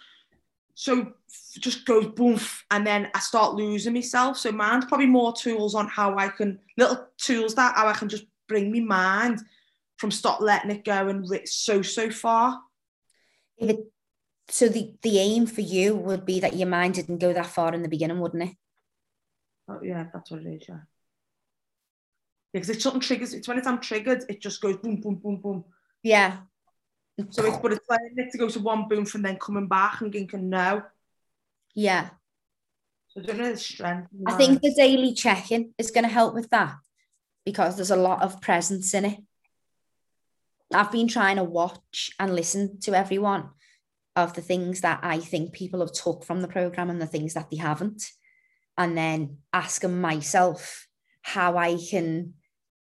so just goes boom and then I start losing myself. So mine's probably more tools on how I can little tools that how I can just bring me mind from stop letting it go and so so far. If it, so the, the aim for you would be that your mind didn't go that far in the beginning, wouldn't it? Oh, yeah, that's what it is. Yeah. Because it's something triggers, it's when it's I'm triggered, it just goes boom, boom, boom, boom. Yeah. So it's but it's like it to go to one boom from then coming back and thinking no. Yeah. So I don't know the strength. I think the daily check-in is going to help with that because there's a lot of presence in it. I've been trying to watch and listen to everyone of the things that I think people have took from the program and the things that they haven't, and then asking myself how I can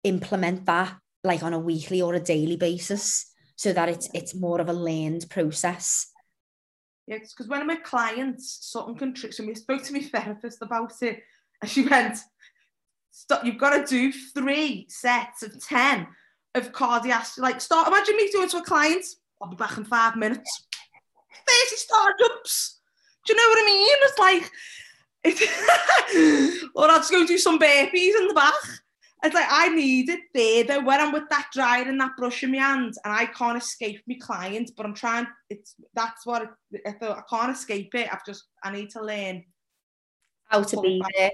implement that like on a weekly or a daily basis so that it's, it's more of a learned process. Yeah, because one of my clients, certain contrition, we spoke to my [LAUGHS] therapist about it, and she went, Stop, you've got to do three sets of 10 of cardiac, like, start, imagine me doing to a client, I'll be back in five minutes. 30 startups. Do you know what I mean? It's like, it, [LAUGHS] or I'll just go do some burpees in the back. It's like I need it there though when I'm with that dryer and that brush in my hand and I can't escape my client, but I'm trying. It's that's what it, I thought. I can't escape it. I've just I need to learn. How to be there.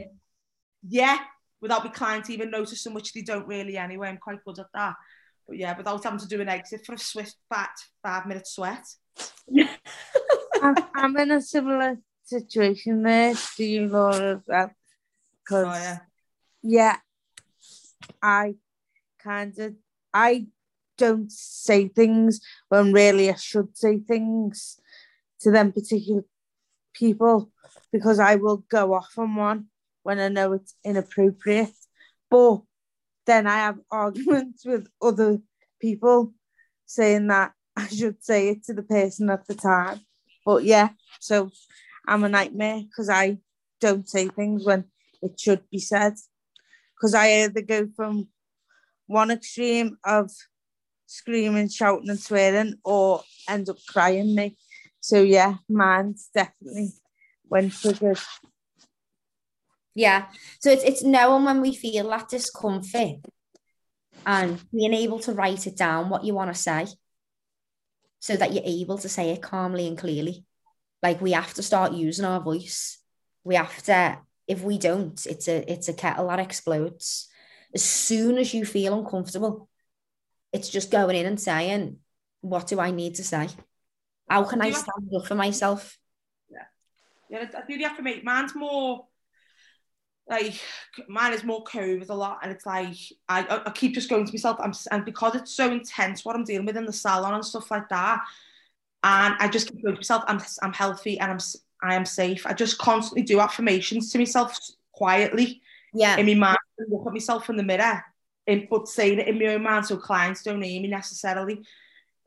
Yeah, without my clients even noticing, which they don't really anyway. I'm quite good at that. But yeah, without having to do an exit for a swift fat five minute sweat. I'm, I'm in a similar situation there to you, Laura, as well. Because, Oh yeah. yeah, I kind of, I don't say things when really I should say things to them particular people because I will go off on one when I know it's inappropriate. But then I have [LAUGHS] arguments with other people saying that I should say it to the person at the time. But yeah, so I'm a nightmare because I don't say things when it should be said. Because I either go from one extreme of screaming, shouting, and swearing, or end up crying me. So yeah, mine's definitely when triggered. Yeah. So it's it's knowing when we feel that discomfort and being able to write it down what you want to say so that you're able to say it calmly and clearly. Like we have to start using our voice. We have to, if we don't, it's a it's a kettle that explodes. As soon as you feel uncomfortable, it's just going in and saying, what do I need to say? How can I stand up for myself? Yeah, yeah. I do the affirmation. Mine's more like mine is more COVID a lot, and it's like I, I keep just going to myself. I'm and because it's so intense what I'm dealing with in the salon and stuff like that, and I just keep going to myself. I'm I'm healthy and I'm I am safe. I just constantly do affirmations to myself quietly Yeah. in my mind. Look at myself in the mirror, and but saying it in my own mind so clients don't hear me necessarily.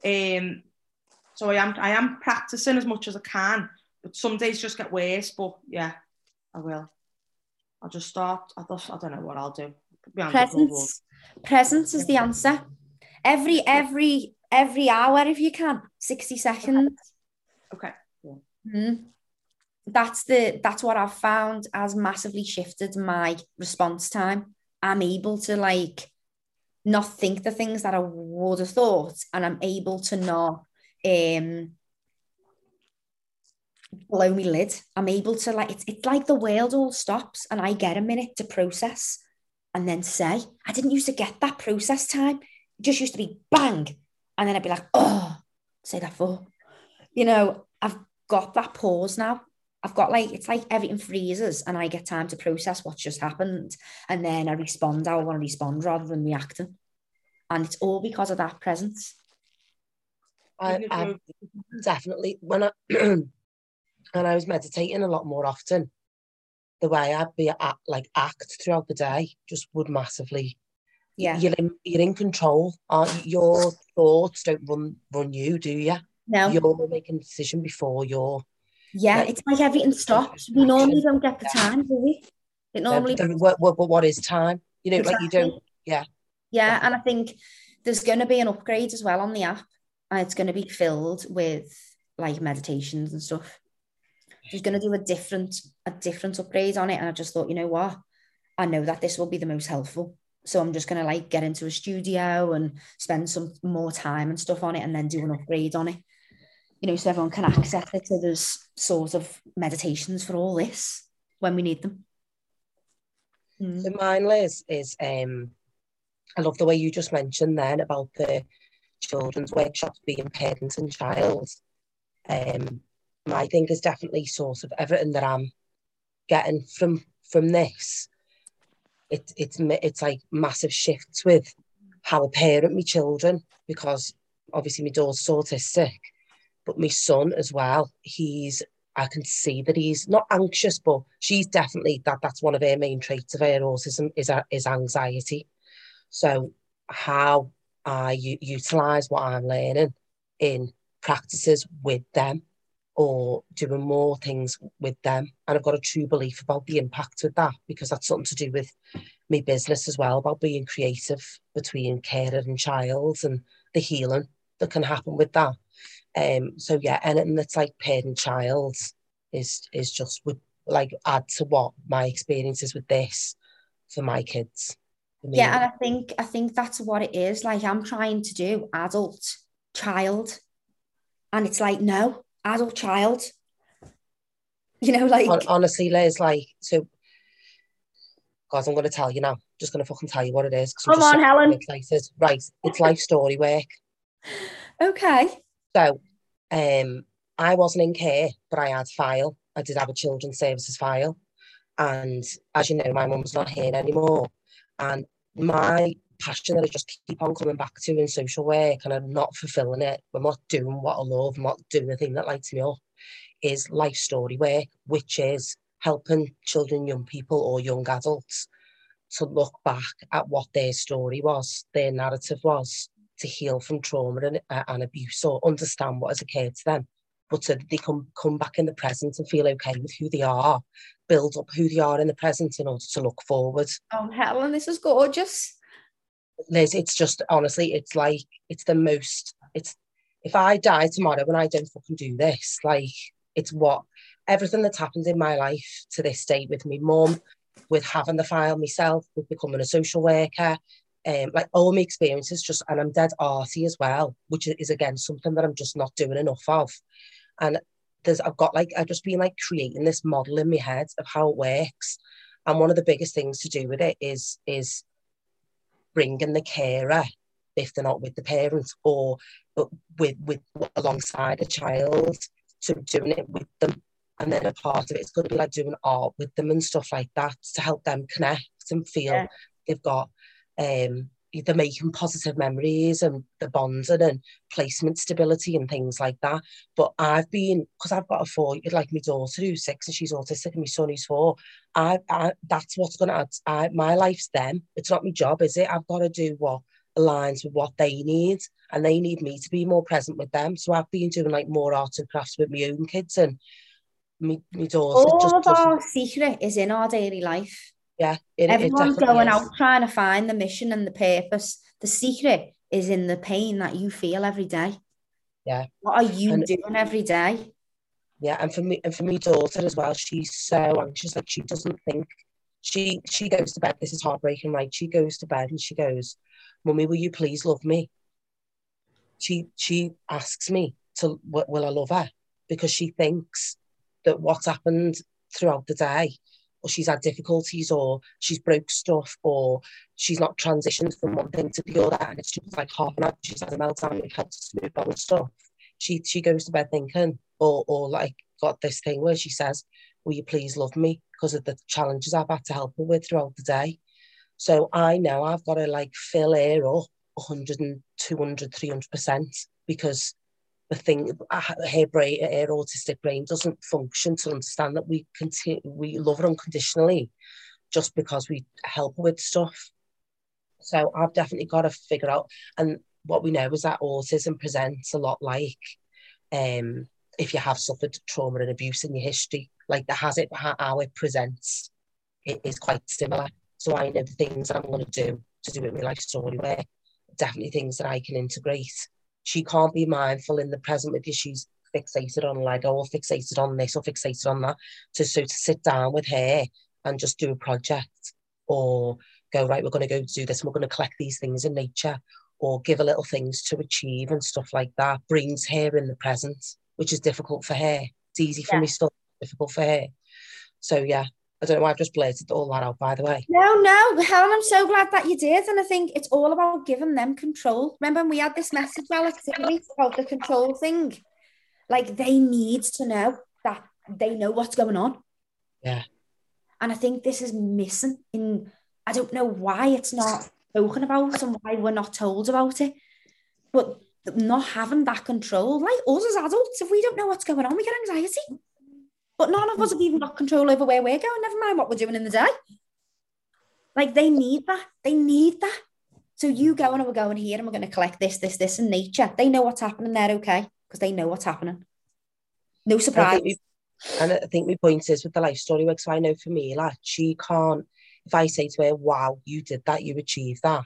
Um, so I am I am practicing as much as I can, but some days just get worse. But yeah, I will. I'll just start. I just I don't know what I'll do. Put my hands up, Lord, Lord. presence presence is the answer every every every hour if you can 60 seconds Okay. Mhm. That's the that's what i've found has massively shifted my response time i'm able to like not think the things that i would have thought and i'm able to not um blow me lid i'm able to like it's, it's like the world all stops and i get a minute to process and then say, I didn't used to get that process time. It just used to be bang. And then I'd be like, oh, say that for. You know, I've got that pause now. I've got like, it's like everything freezes and I get time to process what's just happened. And then I respond how I want to respond rather than reacting. And it's all because of that presence. I, I definitely when I [CLEARS THROAT] when I was meditating a lot more often, the way I'd be at, like act throughout the day just would massively. Yeah. You're in, you're in control. Aren't you? Your thoughts don't run run you, do you? No. You're making a decision before you're. Yeah. like- It's like everything stops. We normally don't get the time, do we? It normally Then what, what, what is time? You know, like you don't. Yeah. Yeah, and I think there's going to be an upgrade as well on the app, and it's going to be filled with like meditations and stuff. She's going to do a different a different upgrade on it, and I just thought, you know what, I know that this will be the most helpful, so I'm just going to like get into a studio and spend some more time and stuff on it, and then do an upgrade on it. You know, so everyone can access it. So there's sort of meditations for all this when we need them. Mm. So mine, Liz, is um, I love the way you just mentioned then about the children's workshops being parents and child. Um, my thing is definitely sort of everything that I'm getting from from this, it, it's it's like massive shifts with how I parent my children because obviously my daughter's autistic, but my son as well. He's I can see that he's not anxious, but she's definitely that that's one of her main traits of her autism is is anxiety. So how I utilize what I'm learning in practices with them or doing more things with them. And I've got a true belief about the impact with that because that's something to do with my business as well, about being creative between carer and child and the healing that can happen with that. Um, so yeah, anything that's like parent child is is just would like add to what my experiences with this for my kids. for. Yeah, and I think I think that's what it is. Like I'm trying to do adult, child, and it's like no, adult, child. You know, like Hon- honestly, Liz, like so. God, I'm going to tell you now. Just going to fucking tell you what it is. Come on, so Helen. Excited. Right, it's life story work. [LAUGHS] okay, So, um, I wasn't in care, but I had file. I did have a children's services file, and as you know, my mum's not here anymore. And my passion that I just keep on coming back to in social work, and I'm not fulfilling it. I'm not doing what I love. I'm not doing the thing that lights me up. Is life story work, which is helping children, young people, or young adults to look back at what their story was, their narrative was, to heal from trauma and, uh, and abuse or understand what has occurred to them, but so that they can come back in the present and feel okay with who they are, build up who they are in the present in order to look forward. oh Helen, this is gorgeous. Liz, it's just honestly, it's like it's the most. It's if I die tomorrow and I don't fucking do this, like it's what everything that's happened in my life to this date with me mum, with having the file myself, with becoming a social worker, um, like all my experiences just, and I'm dead arty as well, which is again something that I'm just not doing enough of. And there's, I've got like, I've just been like creating this model in my head of how it works. And one of the biggest things to do with it is, is bringing the carer if they're not with the parents or but with with alongside a child to doing it with them and then a part of it is going to be like doing art with them and stuff like that to help them connect and feel Yeah. they've got um they're making positive memories and the bonding and placement stability and things like that. But I've been because I've got a four, like my daughter who's six and she's autistic, and my son who's four. I, I that's what's going to add. I, my life's them. It's not my job, is it? I've got to do what aligns with what they need, and they need me to be more present with them. So I've been doing like more arts and crafts with my own kids and my, my daughter. All just of our secret is in our daily life. Yeah, it, it Everyone's definitely going is. out trying to find the mission and the purpose. The secret is in the pain that you feel every day. Yeah. What are you And- doing every day? Yeah, and for me and for me daughter as well, she's so anxious, like she doesn't think she she goes to bed. This is heartbreaking, right? She goes to bed and she goes, Mummy, will you please love me? She she asks me to will I love her? Because she thinks that what's happened throughout the day, or she's had difficulties, or she's broke stuff, or she's not transitioned from one thing to the other, and it's just like half an hour, she's had a meltdown, we've had to move on and stuff. She she goes to bed thinking, or or like got this thing where she says, Will you please love me? Because of the challenges I've had to help her with throughout the day. So I know I've got to like fill her up 100 and 200, 300% because the thing, her brain, her autistic brain doesn't function to understand that we continue, we love her unconditionally just because we help her with stuff. So I've definitely got to figure out, and what we know is that autism presents a lot like um, if you have suffered trauma and abuse in your history, like the has it, how, it presents, it is quite similar. So I know the things that I'm going to do to do it with my life story where definitely things that I can integrate. She can't be mindful in the present with you. She's fixated on Lego or fixated on this or fixated on that. To so to sit down with her and just do a project or go, right, we're going to go do this and we're going to collect these things in nature or give her little things to achieve and stuff like that brings her in the present, which is difficult for her. It's easy for Yeah. me, still difficult for her. So yeah, I don't know why I've just blurted all that out, by the way. No, no, Helen, I'm so glad that you did. And I think it's all about giving them control. Remember when we had this message, Alex, about the control thing? Like they need to know that they know what's going on. Yeah. And I think this is missing in, I don't know why it's not spoken about and why we're not told about it. But not having that control, like us as adults, if we don't know what's going on, we get anxiety. But none of us have even got control over where we're going, never mind what we're doing in the day. Like they need that. They need that. So you go and we're going here and we're going to collect this, this, this in nature. They know what's happening. They're okay because they know what's happening. No surprise. and I think my point is with the life story work. So I know for me, like she can't. If I say to her, "Wow, you did that, you achieved that,"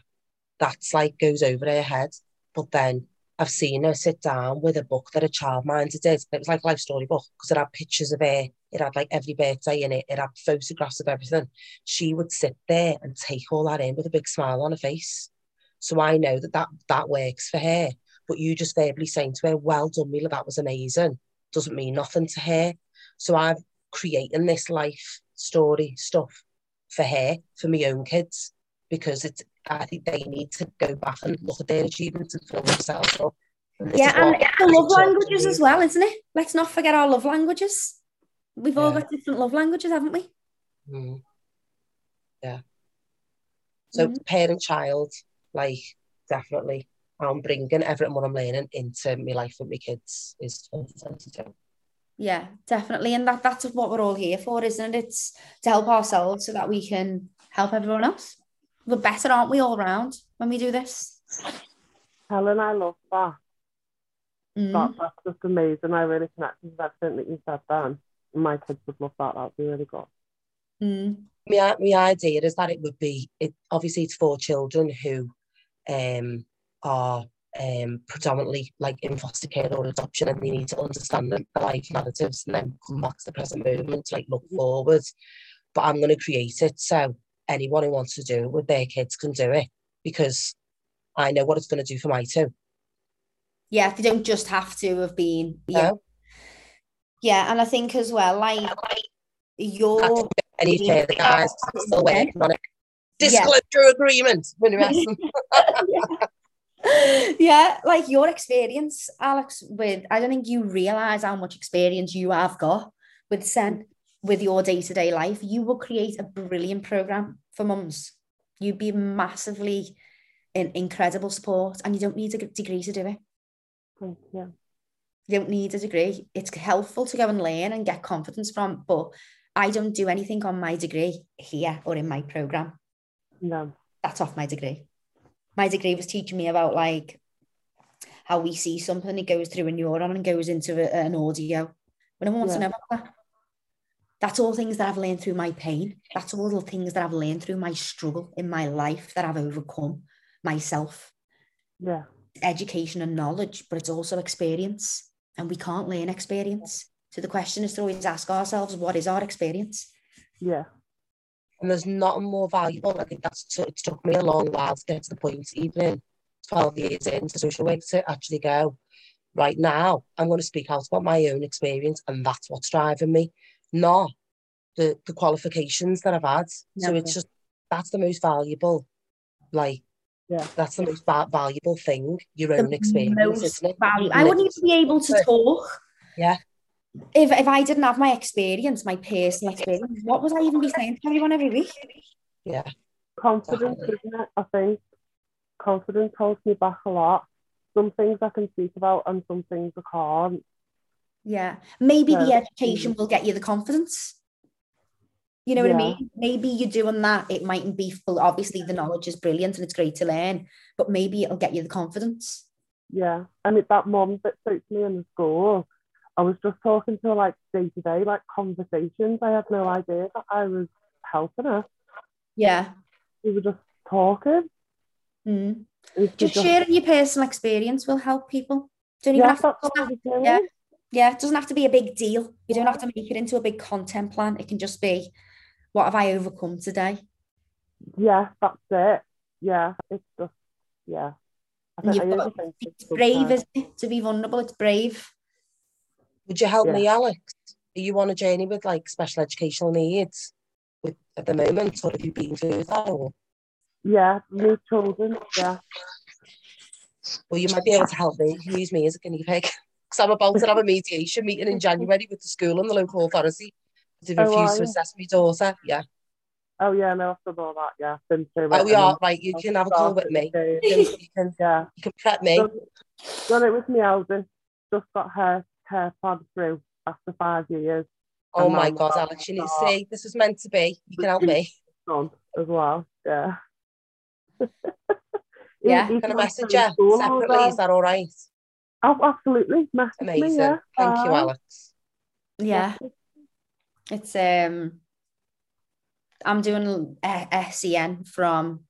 that's like goes over her head. But then I've seen her sit down with a book that a child childminder did. It was like a life story book because it had pictures of her. It had like every birthday in it. It had photographs of everything. She would sit there and take all that in with a big smile on her face. So I know that that, that works for her. But you just verbally saying to her, "Well done, Mila, that was amazing," doesn't mean nothing to her. So I've creating this life story stuff for her, for my own kids, because it's I think they need to go back and look at their achievements and fill themselves up. And yeah, and the love languages as well, isn't it? Let's not forget our love languages. We've all got different love languages, haven't we? Mm. Yeah. So Mhm. parent child, like definitely, I'm bringing everything what I'm learning into my life with my kids is 2022. Yeah, definitely. And that that's what we're all here for, isn't it? It's to help ourselves so that we can help everyone else. We're better, aren't we, all round when we do this? Helen, I love that. Mm. that. That's just amazing. I really connected with everything that you said then. My kids would love that. That'd be really good. Mm. my, my idea is that it would be it obviously it's for children who um are um predominantly like in foster care or adoption and they need to understand the the life narratives and then come back to the present moment to like look forward but I'm going to create it so anyone who wants to do it with their kids can do it because I know what it's going to do for my two Yeah, they don't just have to have been. Yeah, No. yeah, and I think as well, like your any Yeah. further guys still working on it Yeah. agreement the rest of them. [LAUGHS] yeah, like your experience, Alex, with I don't think you realize how much experience you have got with Sen, with your day to day life. You will create a brilliant program for mums. You'd be massively in incredible support, and you don't need a degree to do it. Thank you. Don't need a degree. It's helpful to go and learn and get confidence from, but I don't do anything on my degree here or in my program. No. that's off my degree. My degree was teaching me about like how we see something, it goes through a neuron and goes into a- an audio. But no one wants to know about that. That's all things that I've learned through my pain. That's all the things that I've learned through my struggle in my life that I've overcome myself. Yeah. Education and knowledge, but it's also experience. And we can't learn experience. So the question is to always ask ourselves, what is our experience? Yeah. and there's nothing more valuable. I think that's t- it took me a long while to get to the point, even 12 years into social work, to actually go, right now, I'm going to speak out about my own experience, and that's what's driving me, not the, the qualifications that I've had. So it's just, that's the most valuable, like, Yeah. that's the most va- valuable thing, your The own experience, most isn't it? value- You've I wouldn't even be able to talk. Yeah. If if I didn't have my experience, my personal experience, what was I even be saying to everyone every week? Yeah. Confidence, Definitely. isn't it? I think confidence holds me back a lot. Some things I can speak about and some things I can't. Yeah. Maybe the education will get you the confidence. You know what I mean? Maybe you're doing that. It mightn't be full. Obviously, the knowledge is brilliant and it's great to learn, but maybe it'll get you the confidence. Yeah. I mean, that mum that spoke to me in the school, I was just talking to her like day to day, like conversations. I had no idea that I was helping her. Yeah. We were just talking. Mm. and she Just sharing your personal experience will help people. Don't even Yeah, have to, that's what I was doing. yeah. Yeah, it doesn't have to be a big deal. You don't have to make it into a big content plan. It can just be, what have I overcome today? Yeah, that's it. Yeah, it's just, yeah. I think you've got- overthink It's brave, isn't it? To be vulnerable, it's brave. Would you help Yeah. me, Alex? Are you on a journey with like special educational needs with, at the moment, or have you been through that? Or, Yeah, me children. Yeah, or you might be able to help me, use me as a guinea pig. [LAUGHS] Because I'm about to have a [LAUGHS] mediation meeting in January with the school and the local authority. Oh, to Oh, refuse are to assess my daughter. Yeah. Oh yeah, no, I've done all that. Yeah, been through Oh, we are. Right, you can have a call with me. [LAUGHS] You can, [LAUGHS] Yeah, you can prep me. done, done it with me eldest. Just got her hair pod through after five years. Oh my God, Alex, you need to see. This was meant to be. You can help me. Done as well. Yeah. Yeah. He- he Can I message you separately? Is that all right? Oh, absolutely. Message Amazing. Yeah. Thank you, Bye. Alex. Yeah. It's um I'm doing uh, SEN from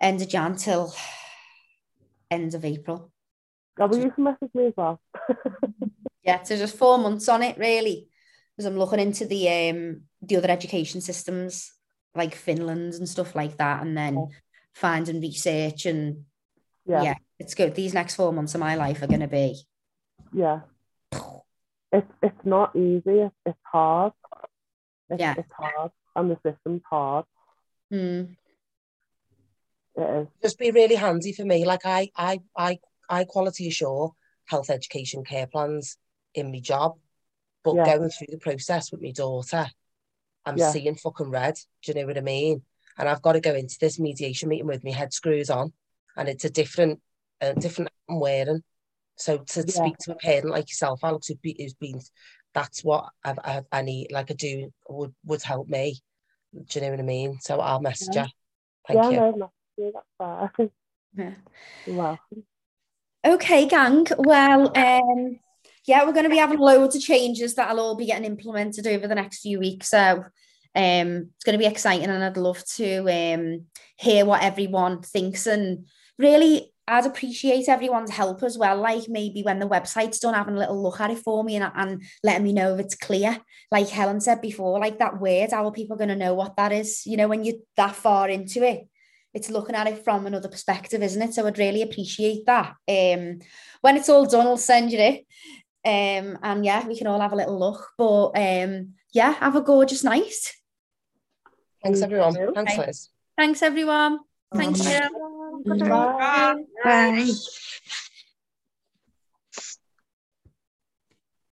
end of Jan till end of April. Oh, will you can message me as well? [LAUGHS] Yeah, so just four months on it really. Because I'm looking into the um the other education systems like Finland and stuff like that, and then finding research and yeah. yeah, it's good. These next four months of my life are gonna be Yeah. [SIGHS] It's it's not easy. It's, it's hard. It's, Yeah. It's hard, and the system's hard. mm, It is. Just be really handy for me. Like I, I, I, I quality assure health education care plans in my job, but Yeah. going through the process with my daughter, I'm Yeah. seeing fucking red. Do you know what I mean? And I've got to go into this mediation meeting with my head screws on, and it's a different, a different hat I'm wearing. So to Yeah. speak to a parent like yourself, Alex, who be, who's been, that's what I've, I've, I need, like I do, would would help me. Do you know what I mean? So I'll message Yeah. you. Thank yeah, you. no, no, yeah, that's fine. [LAUGHS] yeah. You're welcome. Okay, gang. Well, um, yeah, we're going to be having loads of changes that'll all be getting implemented over the next few weeks. So um, it's going to be exciting, and I'd love to um, hear what everyone thinks. And really, I'd appreciate everyone's help as well. Like maybe when the website's done, having a little look at it for me and, and letting me know if it's clear. Like Helen said before, like that word, how are people going to know what that is? You know, when you're that far into it it's looking at it from another perspective, isn't it? So I'd really appreciate that. Um, when it's all done, I'll send you it. Um, and yeah, we can all have a little look. But um, yeah, have a gorgeous night. Thanks, everyone. Thanks, Liz. Thanks, everyone. Thank Bye. Bye. Bye.